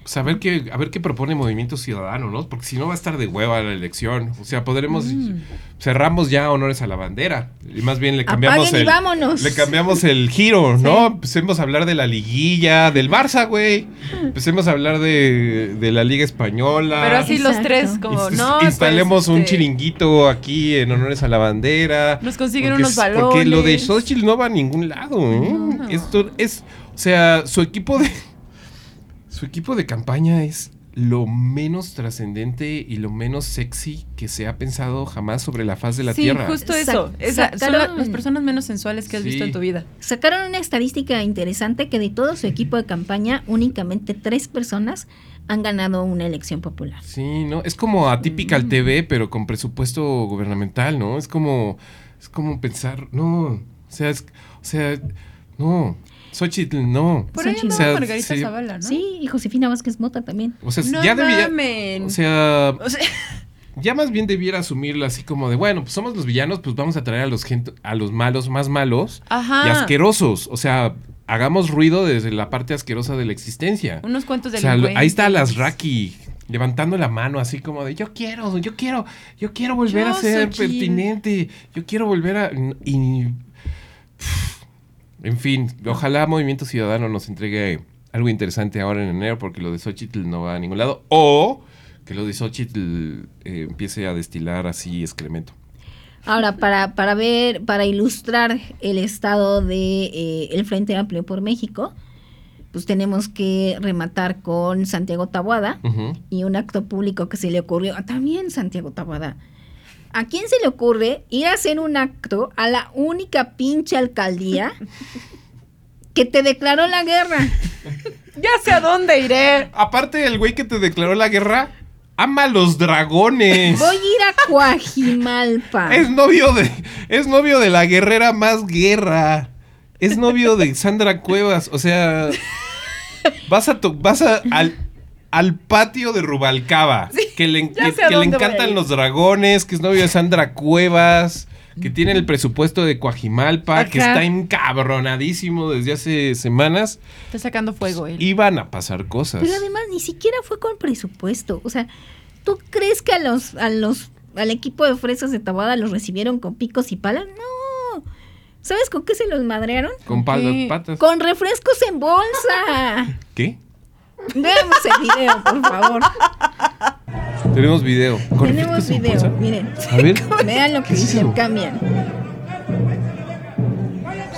Pues a ver qué, a ver qué propone Movimiento Ciudadano, ¿no? Porque si no va a estar de hueva la elección. O sea, podremos Mm. cerramos ya honores a la bandera. Y más bien le cambiamos Apaguen y el. vámonos. Le cambiamos el giro, ¿no? Empecemos a hablar de la liguilla, del Barça, güey. Empecemos a hablar de, de la Liga Española. Pero así los tres, como, Inst- no. instalemos pues, un este, chiringuito aquí en honores a la bandera. Nos consiguen Porque unos es- Porque lo de balones. Xochitl no va a ningún lado, ¿eh? No. Esto es, o sea, su equipo de su equipo de campaña es lo menos trascendente y lo menos sexy que se ha pensado jamás sobre la faz de la sí, tierra. justo Sa- eso. Esa- son sacaron- las personas menos sensuales que has visto Sí. en tu vida. Sacaron una estadística interesante que de todo su equipo de campaña, únicamente tres personas han ganado una elección popular. Sí, ¿no? Es como atípica Mm. al TV, pero con presupuesto gubernamental, ¿no? Es como, es como pensar, no, o sea, es, o sea, no, Xochitl, no. Por ahí O sea, Margarita sí. Zavala, ¿no? Sí, y Josefina Vázquez Mota también. O sea, No ya debía, mamen. o sea, O sea, ya más bien debiera asumirlo así como de, bueno, pues somos los villanos, pues vamos a traer a los gente, a los malos más malos ajá. y asquerosos, o sea, hagamos ruido desde la parte asquerosa de la existencia. Unos cuentos de O sea, ahí está las Raki levantando la mano así como de yo quiero, yo quiero, yo quiero volver Yo, a ser Xochitl". pertinente, yo quiero volver a y en fin, ojalá Movimiento Ciudadano nos entregue algo interesante ahora en enero porque lo de Xochitl no va a ningún lado o que lo de Xochitl eh, empiece a destilar así excremento. Ahora, para, para ver, para ilustrar el estado de eh, el Frente Amplio por México, pues tenemos que rematar con Santiago Tabuada y un acto público que se le ocurrió, también Santiago Tabuada. ¿A quién se le ocurre ir a hacer un acto a la única pinche alcaldía que te declaró la guerra? Ya sé a dónde iré. Aparte el güey que te declaró la guerra ama a los dragones. Voy a ir a Coajimalpa. Es novio de es novio de la guerrera más guerra. Es novio de Sandra Cuevas, o sea, vas a to- vas a- al, al patio de Rubalcaba, que le, ya que- le encantan los dragones, que es novio de Sandra Cuevas, que tiene el presupuesto de Coajimalpa, que está encabronadísimo desde hace semanas. Está sacando fuego él. Iban a pasar cosas. Pero además ni siquiera fue con presupuesto. O sea, ¿tú crees que a los, a los, al equipo de fresas de Tabada los recibieron con picos y palas? No. ¿Sabes con qué se los madrearon? Con pal- ¿Qué? patas. Con refrescos en bolsa. ¿Qué? Veamos el video, por favor. Tenemos video. ¿Con Tenemos video, miren. A ver. Vean lo que ¿Qué es intercambian.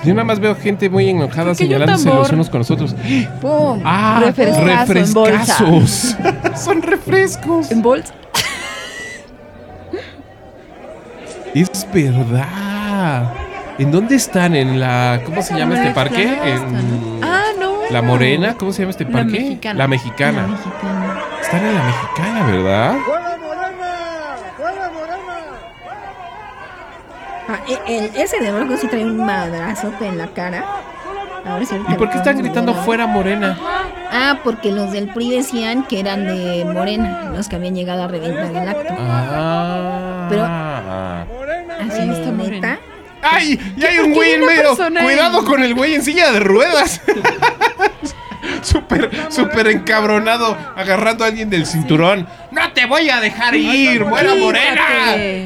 Yo nada más veo gente muy enojada ¿Por qué hay un señalándose los unos con los otros. ¡Pum! ¡Ah! Refrescazo refrescazos. Son refrescos. ¿En bolsa? Es verdad. ¿En dónde están? ¿En la. ¿Cómo se llama este parque? En. La Morena, ¿cómo se llama este La parque? Mexicana. La mexicana. La mexicana. Están en la mexicana, ¿verdad? Ah, e- el- ese de Borgo sí trae un madrazote en la cara. A ver si ¿Y por qué están gritando fuera Morena? Ah, porque los del PRI decían que eran de Morena, los que habían llegado a reventar el acto. Ah. Pero-. Así está Morena. ¡Ay! Y hay un güey en medio. Cuidado con el güey en silla de ruedas. Súper, súper encabronado, agarrando a alguien del cinturón. ¡No te voy a dejar ir! ¡Muera. Morena!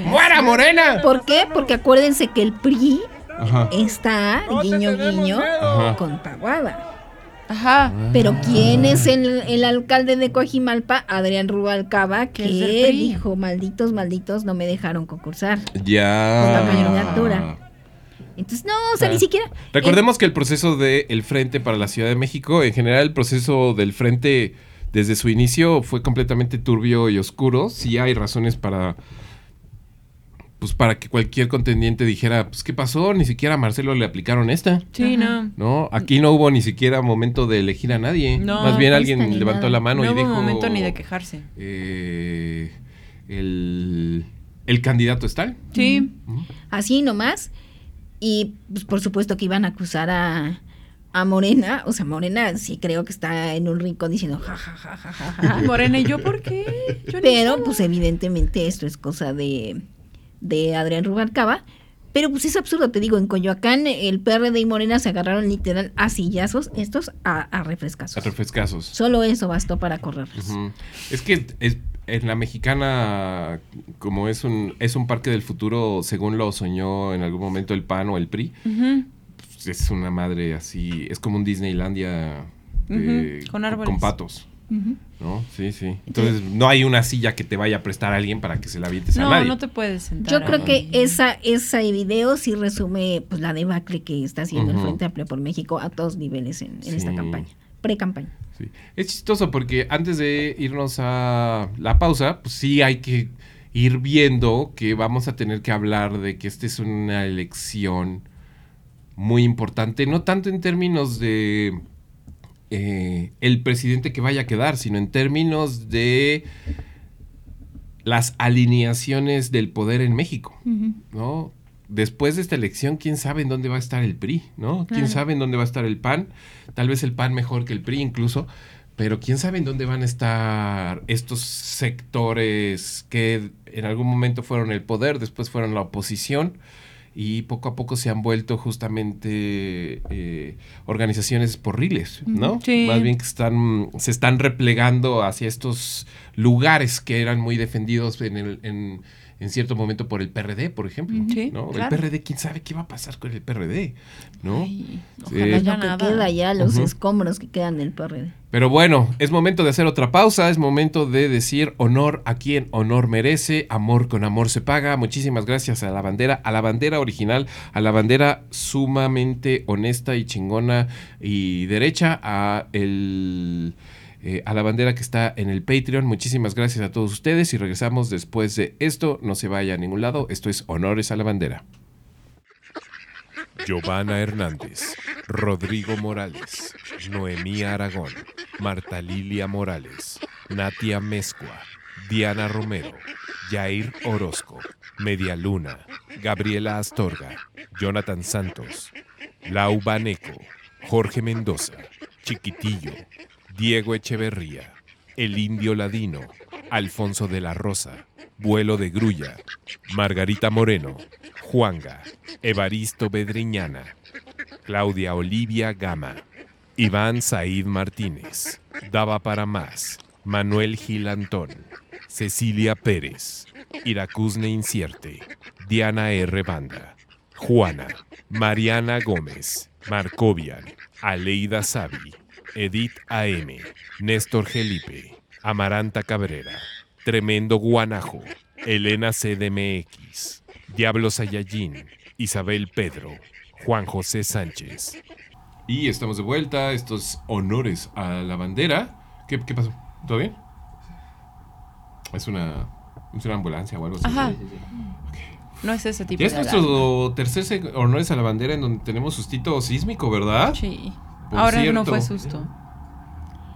¡Muera Morena! ¿Por qué? Porque acuérdense que el PRI Ajá. está, guiño guiño, Ajá. con Taguada. Ajá. Pero ¿quién es el, el alcalde de Coajimalpa? Adrián Rubalcaba, Que dijo, malditos, malditos, no me dejaron concursar. Ya. Con la candidatura. Entonces, no, o sea, Ah. ni siquiera... Recordemos que el proceso del Frente para la Ciudad de México, en general el proceso del Frente desde su inicio fue completamente turbio y oscuro. Sí hay razones para pues para que cualquier contendiente dijera, pues ¿qué pasó? Ni siquiera a Marcelo le aplicaron esta. Sí, no. No, aquí no hubo ni siquiera momento de elegir a nadie. No, Más bien alguien levantó nada. la mano no y hubo dijo momento ni de quejarse. eh, el, el candidato está. Sí. así nomás. Y pues, por supuesto que iban a acusar a, a Morena. O sea, Morena sí creo que está en un rincón diciendo ja, ja, ja, ja, ja, ja. Morena, ¿y yo por qué? Yo Pero pues evidentemente esto es cosa de, de Adrián Rubalcaba. Pero pues es absurdo, te digo, en Coyoacán el PRD y Morena se agarraron literal a sillazos, estos a, a refrescazos. A refrescazos. Solo eso bastó para correrlos. Es que es- en la mexicana, como es un, es un parque del futuro, según lo soñó en algún momento el PAN o el PRI, pues, es una madre así, es como un Disneylandia de- con árboles. con patos. ¿No? Sí, sí. Entonces, no hay una silla que te vaya a prestar a alguien para que se la avientes a No, nadie. no te puedes sentar. Yo creo que esa, ese video sí resume pues la debacle que está haciendo el Frente Amplio por México a todos niveles en, en esta Sí. campaña, pre-campaña. Sí. Es chistoso porque antes de irnos a la pausa, pues sí hay que ir viendo que vamos a tener que hablar de que esta es una elección muy importante, no tanto en términos de eh, el presidente que vaya a quedar, sino en términos de las alineaciones del poder en México. ¿no? Después de esta elección, quién sabe en dónde va a estar el PRI, ¿no? Quién sabe en dónde va a estar el PAN, tal vez el PAN mejor que el PRI incluso, pero quién sabe en dónde van a estar estos sectores que en algún momento fueron el poder, después fueron la oposición y poco a poco se han vuelto justamente eh, organizaciones porriles, ¿no? Sí. Más bien que están, se están replegando hacia estos lugares que eran muy defendidos en, el, en, en cierto momento por el PRD, por ejemplo. Sí, ¿no? claro. El PRD, quién sabe qué va a pasar con el PRD, ¿no? Ay, Sí. ojalá ya lo que nada. queda ya, los escombros que quedan del PRD. Pero bueno, es momento de hacer otra pausa, es momento de decir honor a quien honor merece, amor con amor se paga. Muchísimas gracias a la bandera, a la bandera original, a la bandera sumamente honesta y chingona y derecha, a el eh, a la bandera que está en el Patreon. Muchísimas gracias a todos ustedes y regresamos después de esto. No se vaya a ningún lado. Esto es Honores a la Bandera. Giovanna Hernández, Rodrigo Morales, Noemí Aragón, Marta Lilia Morales, Natia Mezcua, Diana Romero, Jair Orozco, Media Luna, Gabriela Astorga, Jonathan Santos, Lau Baneco, Jorge Mendoza, Chiquitillo, Diego Echeverría, El Indio Ladino, Alfonso de la Rosa, Vuelo de Grulla, Margarita Moreno, Juanga, Evaristo Bedriñana, Claudia Olivia Gama, Iván Said Martínez, Daba para más, Manuel Gil Antón, Cecilia Pérez, Iracusne Incierte, Diana R. Banda, Juana, Mariana Gómez, Marcovian, Aleida Savi, Edith AM, Néstor Gelipe, Amaranta Cabrera, Tremendo Guanajo, Elena CDMX, Diablo Sayayín, Isabel Pedro, Juan José Sánchez. Y estamos de vuelta, estos honores a la bandera. ¿Qué, qué pasó? ¿Todo bien? Es una, es una ambulancia o algo así. Ajá. No es ese tipo Ya es de nuestro tercer honores a la bandera en donde tenemos sustito sísmico, ¿verdad? Sí. Por Ahora no cierto. fue susto.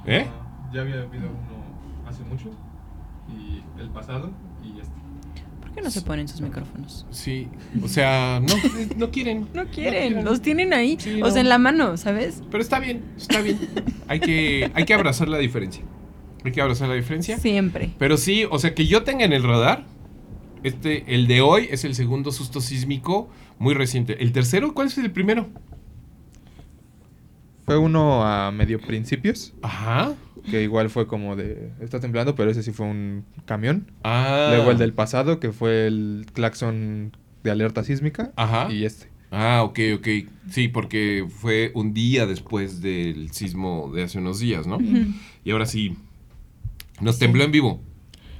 ¿Eh? Ya había habido uno hace mucho. Y el pasado y este. ¿Por qué no se ponen sus micrófonos? Sí. O sea, no, no quieren. No quieren, los tienen ahí. Sí, o no. sea, en la mano, ¿sabes? Pero está bien, está bien. Hay que, hay que abrazar la diferencia. Hay que abrazar la diferencia. Siempre. Pero sí, o sea, que yo tenga en el radar, este, el de hoy es el segundo susto sísmico muy reciente. ¿El tercero? ¿Cuál es el primero? Fue uno a medio principios. Ajá. Que igual fue como de. Está temblando, pero ese sí fue un camión. Ah. Luego el del pasado, que fue el claxon de alerta sísmica. Ajá. Y este. Ah, ok, ok. Sí, porque fue un día después del sismo de hace unos días, ¿no? Y ahora sí, nos tembló en vivo.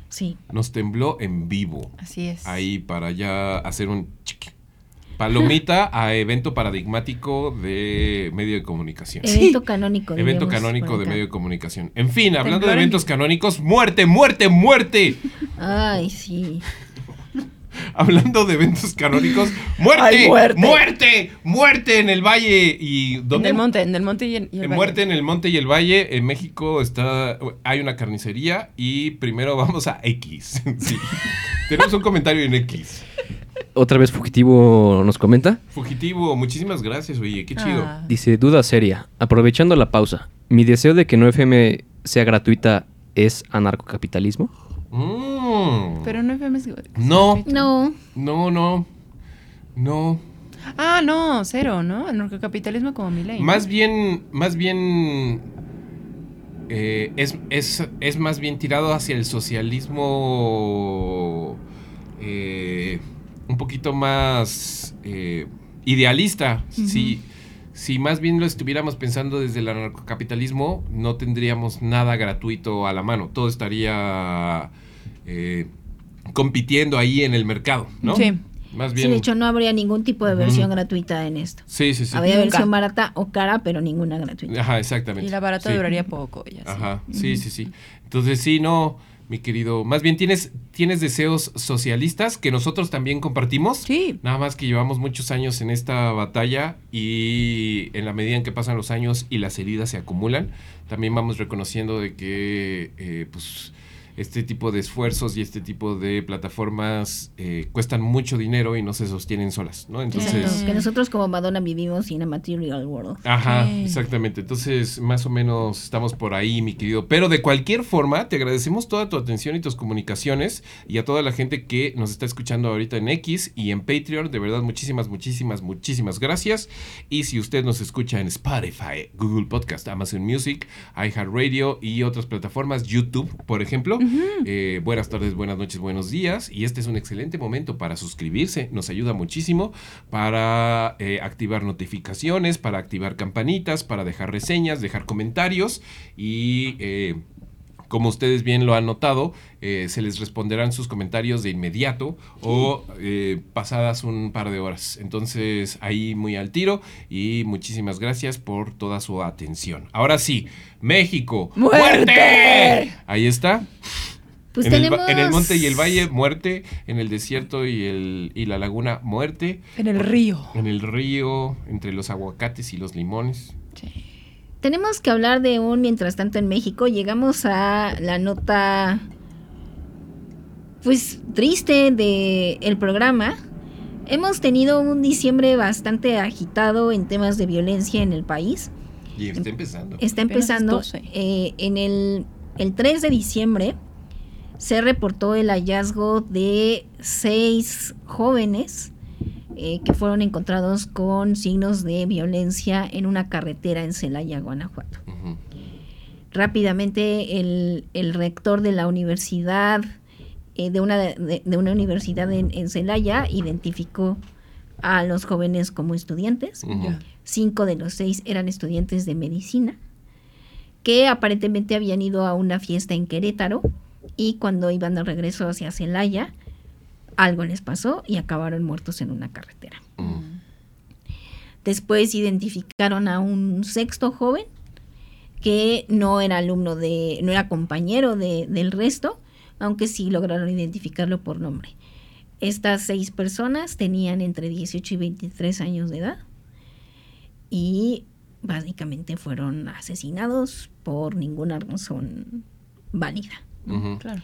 Sí. Nos tembló en vivo. Así es. Ahí para ya hacer un chiqui. Palomita a evento paradigmático de medio de comunicación. Evento canónico. Evento canónico de medio de comunicación. En fin, hablando de en- eventos canónicos, muerte, muerte, muerte. Ay, sí. Hablando de eventos canónicos, muerte, Ay, muerte, muerte. muerte, en el valle y En ¿dónde? el monte, en el monte y en, y el En valle. muerte en el monte y el valle, en México está hay una carnicería y primero vamos a X. Sí. Tenemos un comentario en X. Otra vez Fugitivo nos comenta. Fugitivo, muchísimas gracias, oye, qué chido. Ah, Dice, duda seria. Aprovechando la pausa, ¿mi deseo de que no FM sea gratuita es anarcocapitalismo? Mm. Pero no FM es- No. No. No, no. No. Ah, no, cero, ¿no? El narcocapitalismo como mi ley. Más bien, más bien eh, es, es, es más bien tirado hacia el socialismo eh, un poquito más eh, idealista. si, si más bien lo estuviéramos pensando desde el anarcocapitalismo, no tendríamos nada gratuito a la mano. Todo estaría eh, compitiendo ahí en el mercado, ¿no? Sí. Más Sí, bien. de hecho no habría ningún tipo de versión gratuita en esto. sí, sí, sí. Habría Nunca. versión barata o cara, pero ninguna gratuita. Ajá, exactamente. Y la barata Sí. duraría poco. Ya sé. Ajá, sí, sí, sí. Entonces sí, no, mi querido. Más bien tienes, tienes deseos socialistas que nosotros también compartimos. Sí. Nada más que llevamos muchos años en esta batalla y en la medida en que pasan los años y las heridas se acumulan, también vamos reconociendo de que, eh, pues, este tipo de esfuerzos y este tipo de plataformas eh, cuestan mucho dinero y no se sostienen solas, ¿no? Entonces, que nosotros como Madonna vivimos in a material world. Ajá, exactamente. Entonces, más o menos estamos por ahí, mi querido. Pero de cualquier forma, te agradecemos toda tu atención y tus comunicaciones y a toda la gente que nos está escuchando ahorita en X y en Patreon. De verdad, muchísimas, muchísimas, muchísimas gracias. Y si usted nos escucha en Spotify, Google Podcast, Amazon Music, iHeartRadio y otras plataformas, YouTube, por ejemplo, eh, buenas tardes, buenas noches, buenos días. Y este es un excelente momento para suscribirse. Nos ayuda muchísimo para eh, activar notificaciones, para activar campanitas, para dejar reseñas, dejar comentarios y... eh, como ustedes bien lo han notado, eh, se les responderán sus comentarios de inmediato o eh, pasadas un par de horas. Entonces, ahí muy al tiro y muchísimas gracias por toda su atención. Ahora sí, México. ¡Muerte! Ahí está. Pues en, el, tenemos... en el monte y el valle, muerte. En el desierto y, el, y la laguna, muerte. En el río. En el río, entre los aguacates y los limones. Tenemos que hablar de un mientras tanto en México. Llegamos a la nota, pues triste de el programa. Hemos tenido un diciembre bastante agitado en temas de violencia en el país. Y está empezando. Está empezando 12. eh, en el, el 3 de diciembre. Se reportó el hallazgo de seis jóvenes eh, que fueron encontrados con signos de violencia en una carretera en Celaya, Guanajuato. Rápidamente el, el rector de la universidad, eh, de, una, de, de una universidad en, en Celaya, identificó a los jóvenes como estudiantes. Cinco de los seis eran estudiantes de medicina que aparentemente habían ido a una fiesta en Querétaro y cuando iban de regreso hacia Celaya, algo les pasó y acabaron muertos en una carretera. Ujú. Después identificaron a un sexto joven que no era alumno de, no era compañero de- del resto, aunque sí lograron identificarlo por nombre. Estas seis personas tenían entre 18 y 23 años de edad y básicamente fueron asesinados por ninguna razón válida. Claro.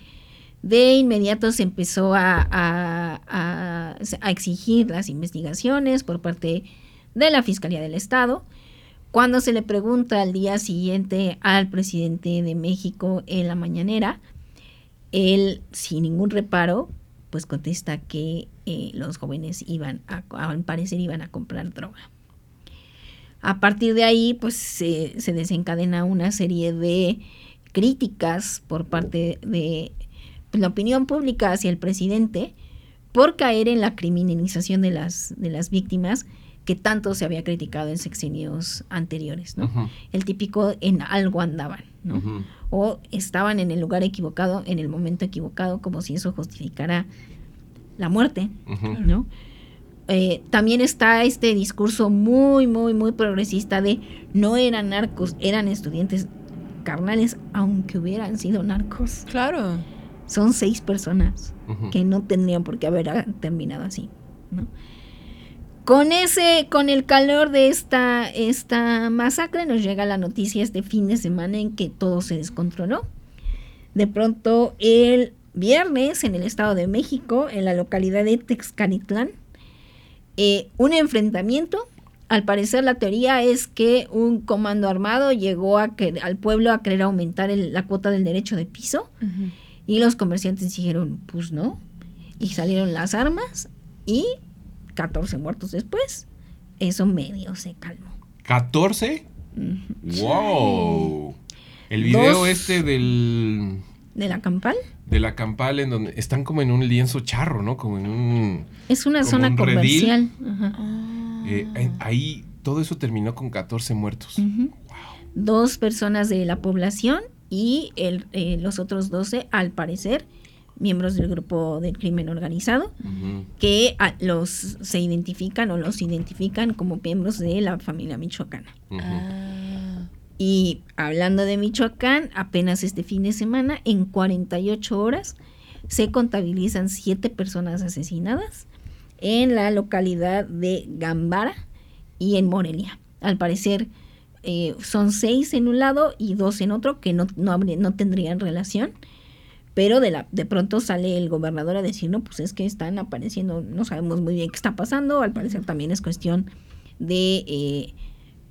De inmediato se empezó a, a- exigir las investigaciones por parte de la Fiscalía del Estado. Cuando se le pregunta al día siguiente al presidente de México en la mañanera, él sin ningún reparo, pues contesta que eh, los jóvenes iban a, al parecer iban a comprar droga. A partir de ahí, pues se, se desencadena una serie de críticas por parte de la opinión pública hacia el presidente por caer en la criminalización de las, de las víctimas que tanto se había criticado en sexenios anteriores, ¿no? El típico en algo andaban. O estaban en el lugar equivocado, en el momento equivocado, como si eso justificara la muerte. Eh, también está este discurso muy, muy, muy progresista de no eran narcos, eran estudiantes carnales, aunque hubieran sido narcos. Claro. Son seis personas Ujú. que no tendrían por qué haber terminado así, ¿no? Con ese, con el calor de esta, esta masacre nos llega la noticia este fin de semana en que todo se descontroló. De pronto el viernes en el Estado de México, en la localidad de Texcalitlán, eh, un enfrentamiento. Al parecer la teoría es que un comando armado llegó a que- al pueblo a querer aumentar el- la cuota del derecho de piso Ujú. Y los comerciantes dijeron, pues no. Y salieron las armas y 14 muertos después, eso medio se calmó. ¿14? Ujú. ¡Wow! El video Dos. este del ¿De la campal? de la campal en donde están como en un lienzo charro, ¿no? Como en un Es una zona un comercial. Ajá. Ah. eh, ahí todo eso terminó con 14 muertos. Ujú. Dos personas de la población y el, eh, los otros 12, al parecer, miembros del grupo del crimen organizado, que ah, los se identifican o los identifican como miembros de la familia michoacana. Ah. Y hablando de Michoacán, apenas este fin de semana, en 48 horas, se contabilizan siete personas asesinadas en la localidad de Gambara y en Morelia. Al parecer eh, son seis en un lado y dos en otro que no, no, habría- no tendrían relación, pero de, la, de pronto sale el gobernador a decir, no, pues es que están apareciendo, no sabemos muy bien qué está pasando, al parecer también es cuestión de, eh,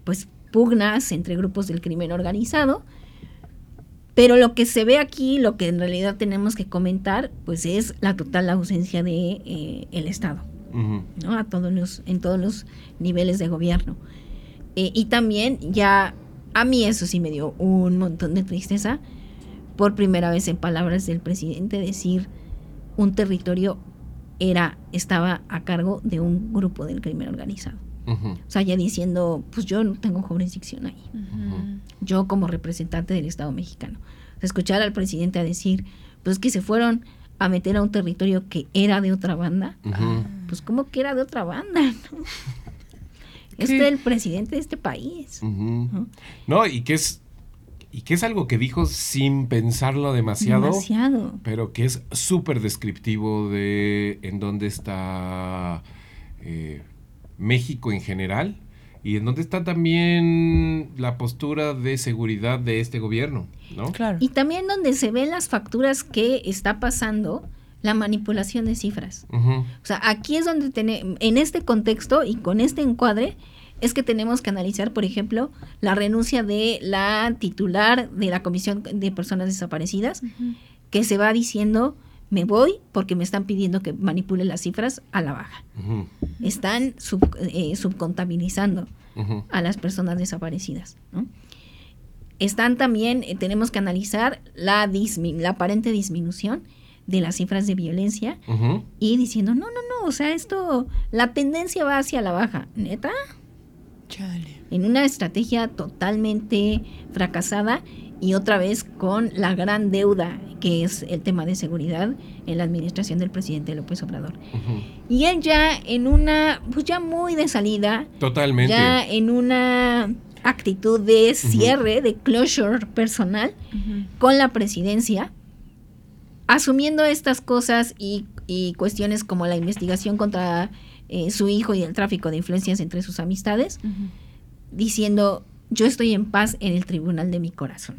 pues, pugnas entre grupos del crimen organizado. Pero lo que se ve aquí, lo que en realidad tenemos que comentar, pues es la total ausencia de eh, el Estado. ¿no? A todos los, en todos los niveles de gobierno. Eh, y también ya, a mí eso sí me dio un montón de tristeza, por primera vez en palabras del presidente, decir un territorio era, estaba a cargo de un grupo del crimen organizado. O sea, ya diciendo, pues yo no tengo jurisdicción ahí yo como representante del Estado mexicano. O sea, escuchar al presidente a decir, pues que se fueron a meter a un territorio que era de otra banda, pues como que era de otra banda, ¿no? Este es el presidente de este país. No, y que es y que es algo que dijo sin pensarlo demasiado, Demasiado. pero que es súper descriptivo de en dónde está eh, México en general y en dónde está también la postura de seguridad de este gobierno, ¿no? Claro. Y también donde se ven las facturas que está pasando la manipulación de cifras. O sea, aquí es donde tenemos, en este contexto y con este encuadre, es que tenemos que analizar, por ejemplo, la renuncia de la titular de la Comisión de Personas Desaparecidas, que se va diciendo, me voy porque me están pidiendo que manipule las cifras a la baja. Están sub- eh, subcontabilizando a las personas desaparecidas. ¿no? Están también, eh, tenemos que analizar la, la aparente disminución de las cifras de violencia y diciendo, no, no, no, o sea, esto, la tendencia va hacia la baja, neta, Chale. en una estrategia totalmente fracasada y otra vez con la gran deuda que es el tema de seguridad en la administración del presidente López Obrador. Y él ya en una, pues ya muy de salida, Totalmente. ya en una actitud de cierre, de closure personal con la presidencia, asumiendo estas cosas y, y cuestiones como la investigación contra eh, su hijo y el tráfico de influencias entre sus amistades, diciendo, yo estoy en paz en el tribunal de mi corazón,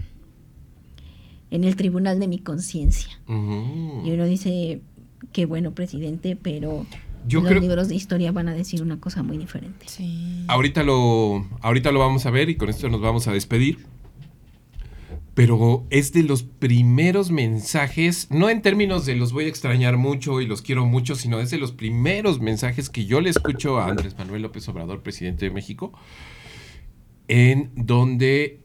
en el tribunal de mi conciencia. Y uno dice, qué bueno presidente, pero Yo los creo libros de historia van a decir una cosa muy diferente. Sí. Ahorita lo, ahorita lo vamos a ver y con esto nos vamos a despedir. Pero es de los primeros mensajes, no en términos de los voy a extrañar mucho y los quiero mucho, sino es de los primeros mensajes que yo le escucho a Andrés Manuel López Obrador, presidente de México, en donde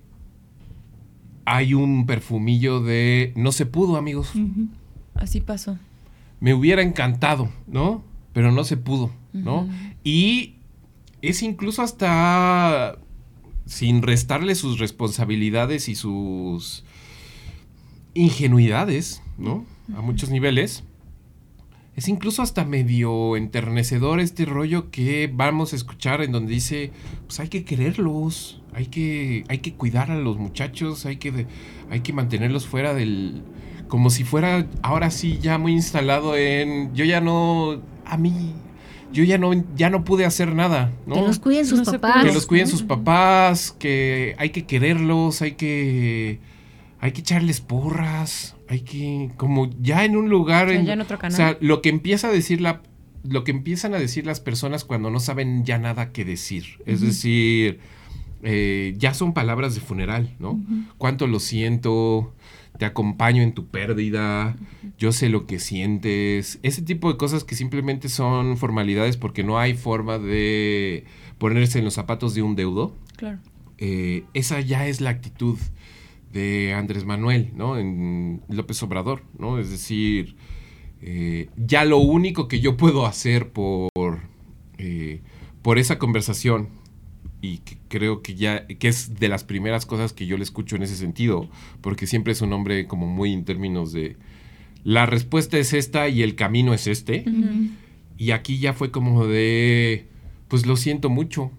hay un perfumillo de no se pudo, amigos. Así pasó. me hubiera encantado, ¿no? Pero no se pudo, ¿no? Y es incluso hasta sin restarle sus responsabilidades y sus ingenuidades, ¿no? A muchos niveles. Es incluso hasta medio enternecedor este rollo que vamos a escuchar en donde dice, pues hay que quererlos, hay que, hay que cuidar a los muchachos, hay que, hay que mantenerlos fuera del... Como si fuera ahora sí ya muy instalado en... Yo ya no... A mí... Yo ya no, ya no pude hacer nada, ¿no? Que los cuiden sus No papás. que los cuiden sus papás, que hay que quererlos, hay que hay que echarles porras, hay que como ya en un lugar O sea, en, ya en otro canal. o sea, lo que empieza a decir la lo que empiezan a decir las personas cuando no saben ya nada que decir, es decir, eh, ya son palabras de funeral, ¿no? Cuánto lo siento, te acompaño en tu pérdida, yo sé lo que sientes, ese tipo de cosas que simplemente son formalidades porque no hay forma de ponerse en los zapatos de un deudo. Claro. Eh, esa ya es la actitud de Andrés Manuel, ¿no? En López Obrador, ¿no? Es decir, eh, ya lo único que yo puedo hacer por, eh, por esa conversación y que creo que ya que es de las primeras cosas que yo le escucho en ese sentido, porque siempre es un hombre como muy en términos de la respuesta es esta y el camino es este. Y aquí ya fue como de, pues lo siento mucho,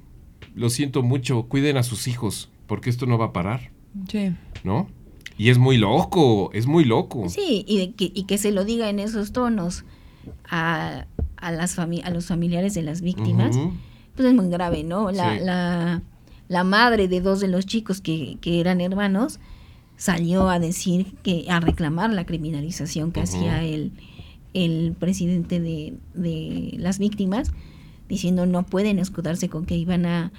lo siento mucho, cuiden a sus hijos, porque esto no va a parar, Sí. ¿no? Y es muy loco, es muy loco. Sí, y, de que, y que se lo diga en esos tonos a, a, las fami- a los familiares de las víctimas, Ujú. Pues es muy grave, ¿no? La, Sí. la, la madre de dos de los chicos que, que eran hermanos salió a decir que, a reclamar la criminalización que hacía el, el presidente de, de las víctimas, diciendo no pueden escudarse con que iban a,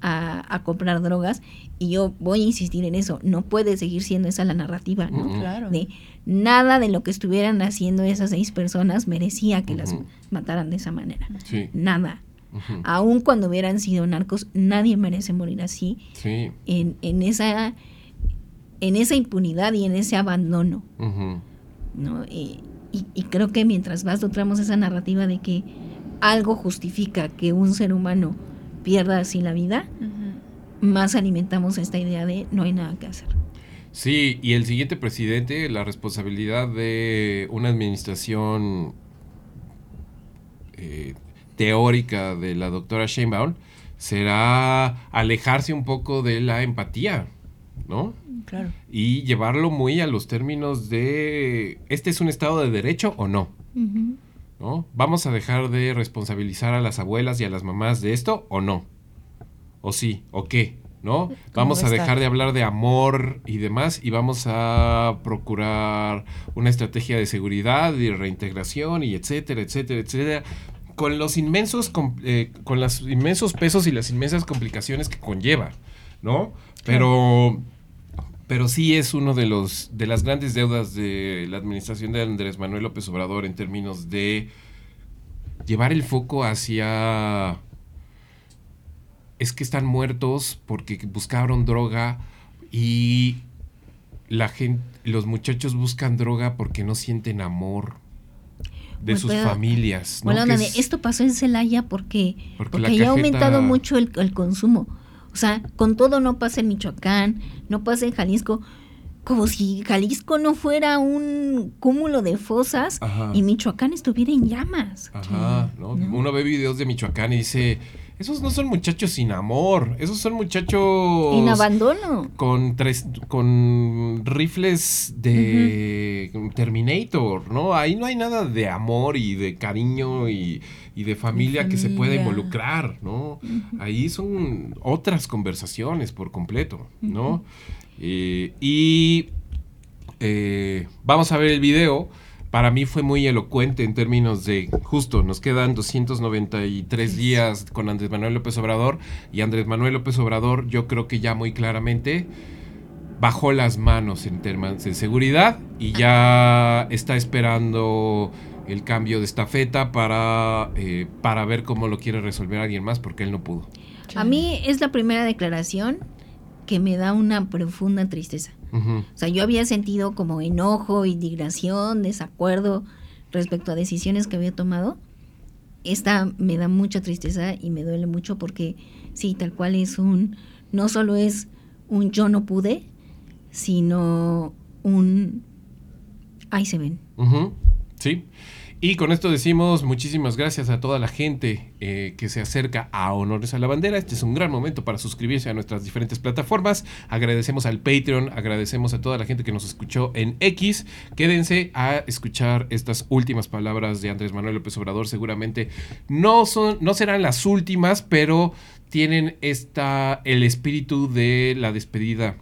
a, a comprar drogas. Y yo voy a insistir en eso, no puede seguir siendo esa la narrativa, ¿no? Claro. de nada de lo que estuvieran haciendo esas seis personas merecía que las mataran de esa manera. Sí. Nada. Aun cuando hubieran sido narcos, nadie merece morir así, Sí. en, en esa en esa impunidad y en ese abandono. ¿no? Y, y- y creo que mientras más nutramos esa narrativa de que algo justifica que un ser humano pierda así la vida, más alimentamos esta idea de no hay nada que hacer. Sí, y el siguiente presidente, la responsabilidad de una administración eh, teórica de la doctora Sheinbaum será alejarse un poco de la empatía, ¿no? Claro. Y llevarlo muy a los términos de, ¿este es un Estado de Derecho o no? ¿No? ¿Vamos a dejar de responsabilizar a las abuelas y a las mamás de esto o no? ¿O sí? ¿O qué? ¿No? Vamos va a dejar de hablar de amor y demás y vamos a procurar una estrategia de seguridad y reintegración y etcétera, etcétera, etcétera. Con los inmensos, eh, con los inmensos pesos y las inmensas complicaciones que conlleva, ¿no? Pero pero sí es uno de los de las grandes deudas de la administración de Andrés Manuel López Obrador en términos de llevar el foco hacia es que están muertos porque buscaron droga y la gente los muchachos buscan droga porque no sienten amor de Pues, sus pero- familias, ¿no? Bueno, es- esto pasó en Celaya porque, Porque porque, ha aumentado mucho el, el consumo. O sea, con todo no pasa en Michoacán, no pasa en Jalisco, como si Jalisco no fuera un cúmulo de fosas Ajá. y Michoacán estuviera en llamas. Ajá, ¿no? ¿no? Uno ve videos de Michoacán y dice, esos no son muchachos sin amor, esos son muchachos En abandono. con tres, con rifles de Terminator, ¿no? Ahí no hay nada de amor y de cariño y, y de familia que se pueda involucrar, ¿no? Ahí son otras conversaciones por completo, ¿no? Eh, y eh, vamos a ver el video. Para mí fue muy elocuente en términos de, justo, nos quedan 293 días con Andrés Manuel López Obrador y Andrés Manuel López Obrador yo creo que ya muy claramente bajó las manos en temas de seguridad y ya está esperando el cambio de estafeta para, eh, para ver cómo lo quiere resolver alguien más porque él no pudo. A mí es la primera declaración que me da una profunda tristeza. O sea, yo había sentido como enojo, indignación, desacuerdo respecto a decisiones que había tomado. Esta me da mucha tristeza y me duele mucho porque sí, tal cual es un, no solo es un yo no pude, sino un ahí se ven. Sí. Y con esto decimos muchísimas gracias a toda la gente eh, que se acerca a Honores a la Bandera. Este es un gran momento para suscribirse a nuestras diferentes plataformas. Agradecemos al Patreon, agradecemos a toda la gente que nos escuchó en X. Quédense a escuchar estas últimas palabras de Andrés Manuel López Obrador. Seguramente no, son, no serán las últimas, pero tienen esta, el espíritu de la despedida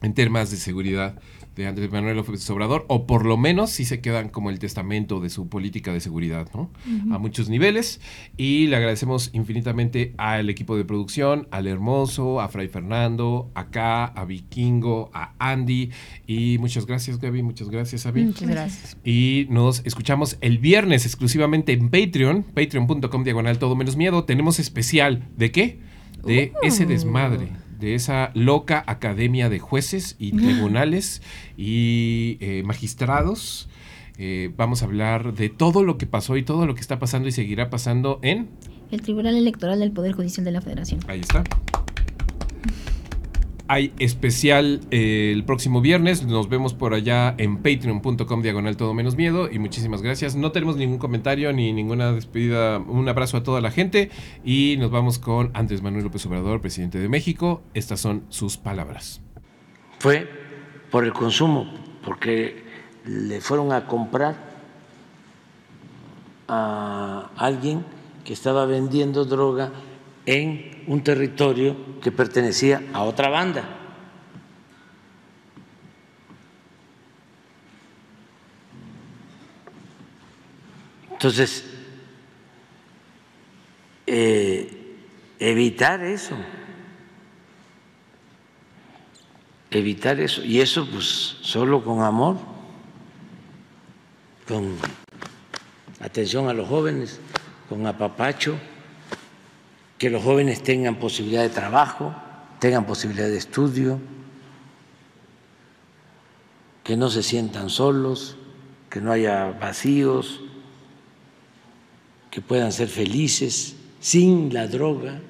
en temas de seguridad de Andrés Manuel López Obrador, o por lo menos si se quedan como el testamento de su política de seguridad, ¿no? A muchos niveles. Y le agradecemos infinitamente al equipo de producción, al Hermoso, a Fray Fernando, acá, a Vikingo, a Andy. Y muchas gracias, Gaby, muchas gracias, Abby. Muchas gracias. Y nos escuchamos el viernes exclusivamente en Patreon, patreon.com diagonal todo menos miedo. Tenemos especial de qué? De ese desmadre, de esa loca academia de jueces y tribunales y eh, magistrados. Eh, vamos a hablar de todo lo que pasó y todo lo que está pasando y seguirá pasando en... El Tribunal Electoral del Poder Judicial de la Federación. Ahí está. Hay especial eh, el próximo viernes. Nos vemos por allá en patreon.com diagonal todo menos miedo. Y muchísimas gracias. No tenemos ningún comentario ni ninguna despedida. Un abrazo a toda la gente. Y nos vamos con Andrés Manuel López Obrador, presidente de México. Estas son sus palabras. fue por el consumo, porque le fueron a comprar a alguien que estaba vendiendo droga en un territorio que pertenecía a otra banda. Entonces, eh, evitar eso, evitar eso, y eso pues solo con amor, con atención a los jóvenes, con apapacho que los jóvenes tengan posibilidad de trabajo, tengan posibilidad de estudio, que no se sientan solos, que no haya vacíos, que puedan ser felices sin la droga.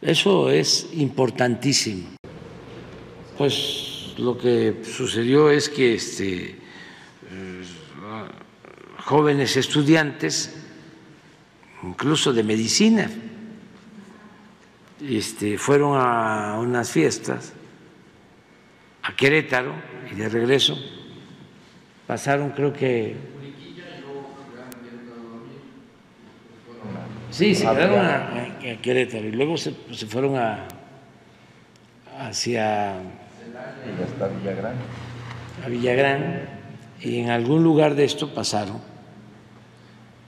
Eso es importantísimo. Pues lo que sucedió es que este, jóvenes estudiantes, incluso de medicina, este, fueron a unas fiestas a Querétaro y de regreso pasaron creo que sí se quedaron a, a Querétaro y luego se, se fueron a hacia a Villagrán y en algún lugar de esto pasaron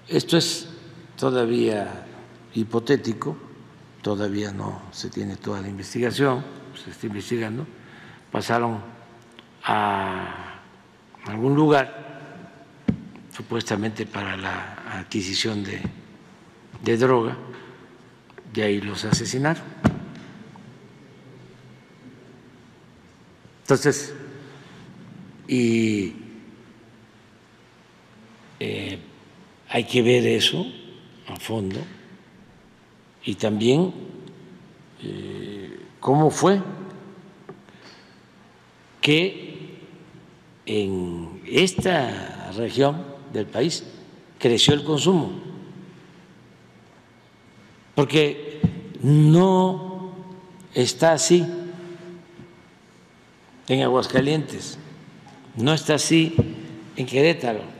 esto es todavía hipotético todavía no se tiene toda la investigación se está investigando pasaron a algún lugar, supuestamente para la adquisición de, de droga, de ahí los asesinaron. Entonces, y eh, hay que ver eso a fondo y también eh, cómo fue que en esta región del país creció el consumo, porque no está así en Aguascalientes, no está así en Querétaro.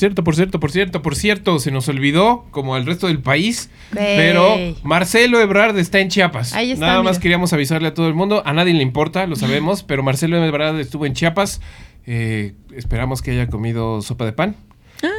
Cierto, por cierto, por cierto, por cierto, se nos olvidó, como al resto del país, pero Marcelo Ebrard está en Chiapas. Ahí está, Nada más mira. queríamos avisarle a todo el mundo, a nadie le importa, lo sabemos, pero Marcelo Ebrard estuvo en Chiapas. Eh, esperamos que haya comido sopa de pan.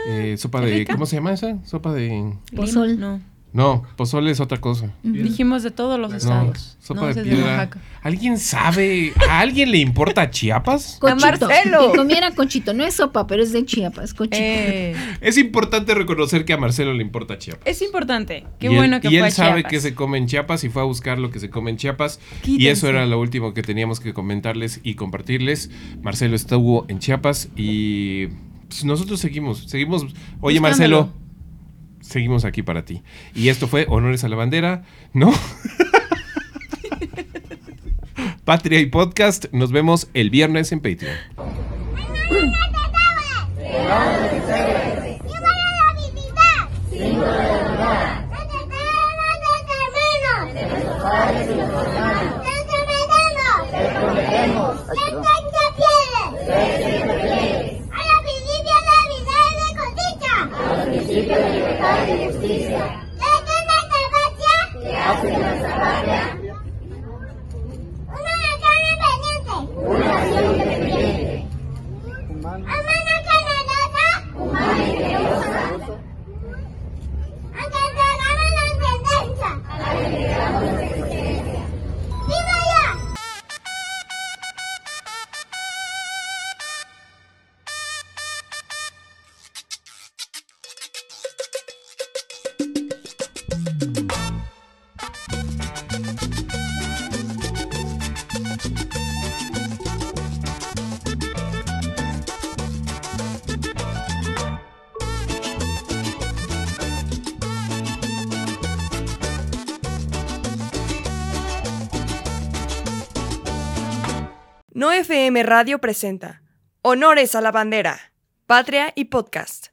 Eh, sopa de, rica. ¿cómo se llama esa? Sopa de... Pozol. No. No, pozole es otra cosa. Dijimos de todos los No, estados. sopa No, de piedra. ¿Alguien sabe? ¿A alguien le importa Chiapas? Cochito. Marcelo. Que comiera cochito. No es sopa, pero es de Chiapas. Cochito. Eh, Es importante reconocer que a Marcelo le importa Chiapas. es importante. Qué y él, bueno que y fue él a sabe que se come en Chiapas y fue a buscar lo que se come en Chiapas. Y eso era lo último que teníamos que comentarles y compartirles. Marcelo estuvo en Chiapas y pues, nosotros seguimos, seguimos. Oye, Buscándolo. Marcelo, seguimos aquí para ti. Y esto fue Honores a la Bandera, ¿no? Patria y Podcast. Nos vemos el viernes en Patreon. No FM Radio presenta Honores a la Bandera, Patria y Podcast.